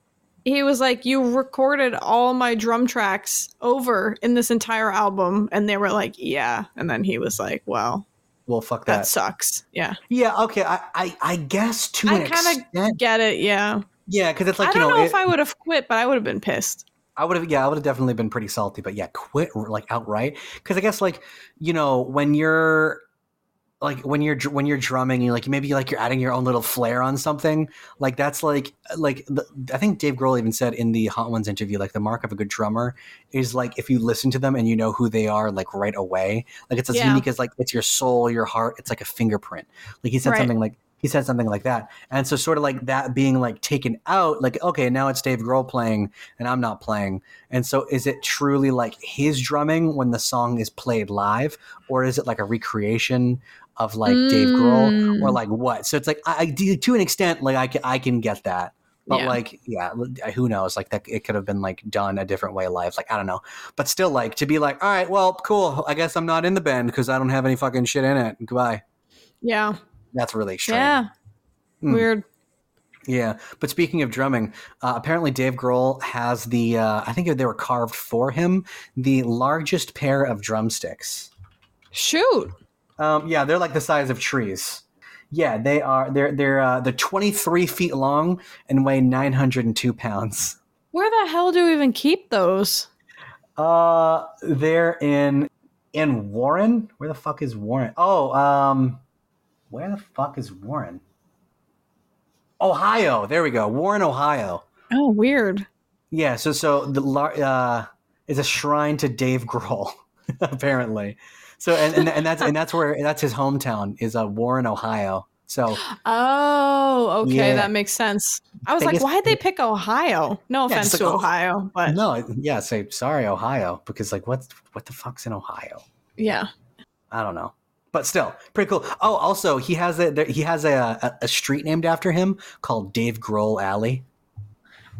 he was like you recorded all my drum tracks over in this entire album and they were like yeah and then he was like well Well, fuck that that. sucks yeah Yeah. Okay. I, I, I guess to I kinda get it yeah Yeah, because it's like i you don't know, it- if i would have quit but i would have been pissed I would have, yeah, I would have definitely been pretty salty, but yeah, quit like outright. Because I guess like you know when you're like when you're when you're drumming, you like maybe like you're adding your own little flair on something. Like that's like like the, I think Dave Grohl even said in the Hot Ones interview, like the mark of a good drummer is like if you listen to them and you know who they are like right away. Like it's as Yeah. unique as like it's your soul, your heart. It's like a fingerprint. Like he said Right. something like he said something like that, and so sort of like that being like taken out. Like okay, now it's Dave Grohl playing and I'm not playing. And so is it truly like his drumming when the song is played live, or is it like a recreation of like Dave Grohl, or Mm. like what? So it's like I, I do to an extent like I can I can get that. But Yeah. like, yeah, who knows? Like that, it could have been like done a different way Life, Like I don't know, but still, like to be like, all right, well, cool. I guess I'm not in the band because I don't have any fucking shit in it. Goodbye. yeah That's really strange. yeah Hmm. weird Yeah, but speaking of drumming, uh, apparently Dave Grohl has the uh, I think they were carved for him the largest pair of drumsticks. shoot Um, yeah, they're like the size of trees. Yeah, they are. They're they're uh, they're 23 feet long and weigh 902 pounds. where the hell do we even keep those Uh, they're in in Warren. Where the fuck is Warren? Oh, um, where the fuck is Warren? Ohio. There we go. Warren, Ohio. oh weird Yeah, so so the lar- uh, is a shrine to Dave Grohl, apparently. So and, and and that's and that's where that's his hometown is uh, Warren, Ohio. So Oh, okay, Yeah. that makes sense. I was like, guess- why'd they pick Ohio? No Yeah, offense just to like, oh. Ohio, but no, yeah, say sorry, Ohio, because like what what the fuck's in Ohio? yeah. I don't know, but still pretty cool. Oh, also he has a he has a, a a street named after him called Dave Grohl Alley.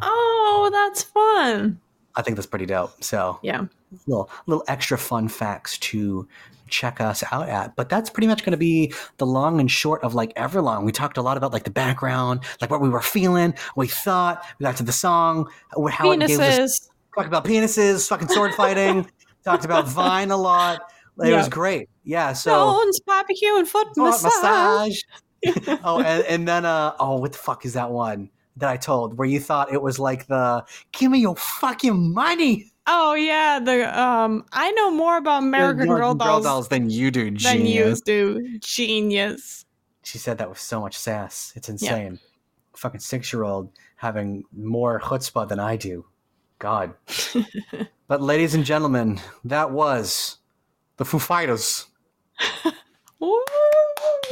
Oh, that's fun. I think that's pretty dope. So Yeah. Little little extra fun facts to check us out at. But that's pretty much going to be the long and short of like Everlong. We talked a lot about like the background, like what we were feeling, what we thought. We got to the song, how it gave us. Penises. Talked about penises, fucking sword fighting. talked about Vine a lot. It Yeah. was great. Yeah. So Bones, barbecue, and foot foot massage. massage. oh, and, and then uh oh, what the fuck is that one that I told where you thought it was like the give me your fucking money? Oh yeah, the um. I know more about American Girl dolls, than you do, genius. than you do. Genius. She said that with so much sass. It's insane. Fucking six year old having more chutzpah than I do. God. but ladies and gentlemen, that was the Foo Fighters. Woo.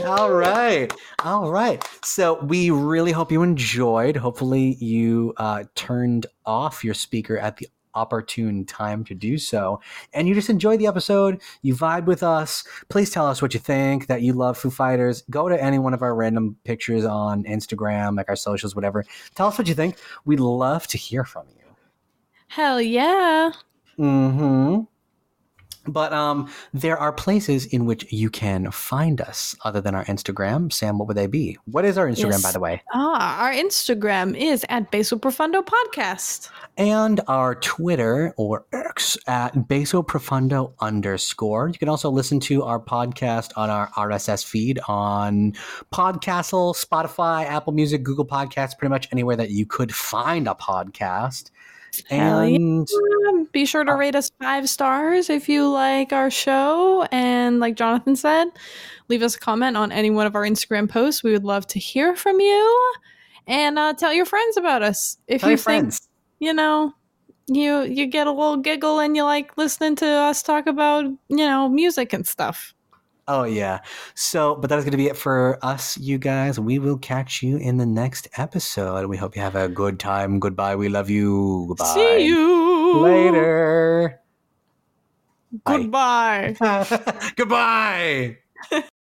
All right. All right. So we really hope you enjoyed. Hopefully, you uh, turned off your speaker at the opportune time to do so. And you just enjoy the episode. You vibe with us. Please tell us what you think, that you love Foo Fighters. Go to any one of our random pictures on Instagram, like our socials, whatever. Tell us what you think. We'd love to hear from you. Hell yeah. hmm But um, there are places in which you can find us other than our Instagram. Sam, what would they be? What is our Instagram, Yes. by the way? Ah, our Instagram is at Basil Profundo Podcast. And our Twitter or X at Basso Profundo underscore. You can also listen to our podcast on our RSS feed on Podcastle, Spotify, Apple Music, Google Podcasts, pretty much anywhere that you could find a podcast. Hell yeah. And Um, Be sure to rate us five stars if you like our show. And like Jonathan said, leave us a comment on any one of our Instagram posts. We would love to hear from you. And uh, tell your friends about us. If tell you think, friends. you know, you you get a little giggle and you like listening to us talk about, you know, music and stuff. Oh yeah. So, but that is going to be it for us, you guys. We will catch you in the next episode. We hope you have a good time. Goodbye. We love you. Goodbye. See you later. Goodbye. Goodbye.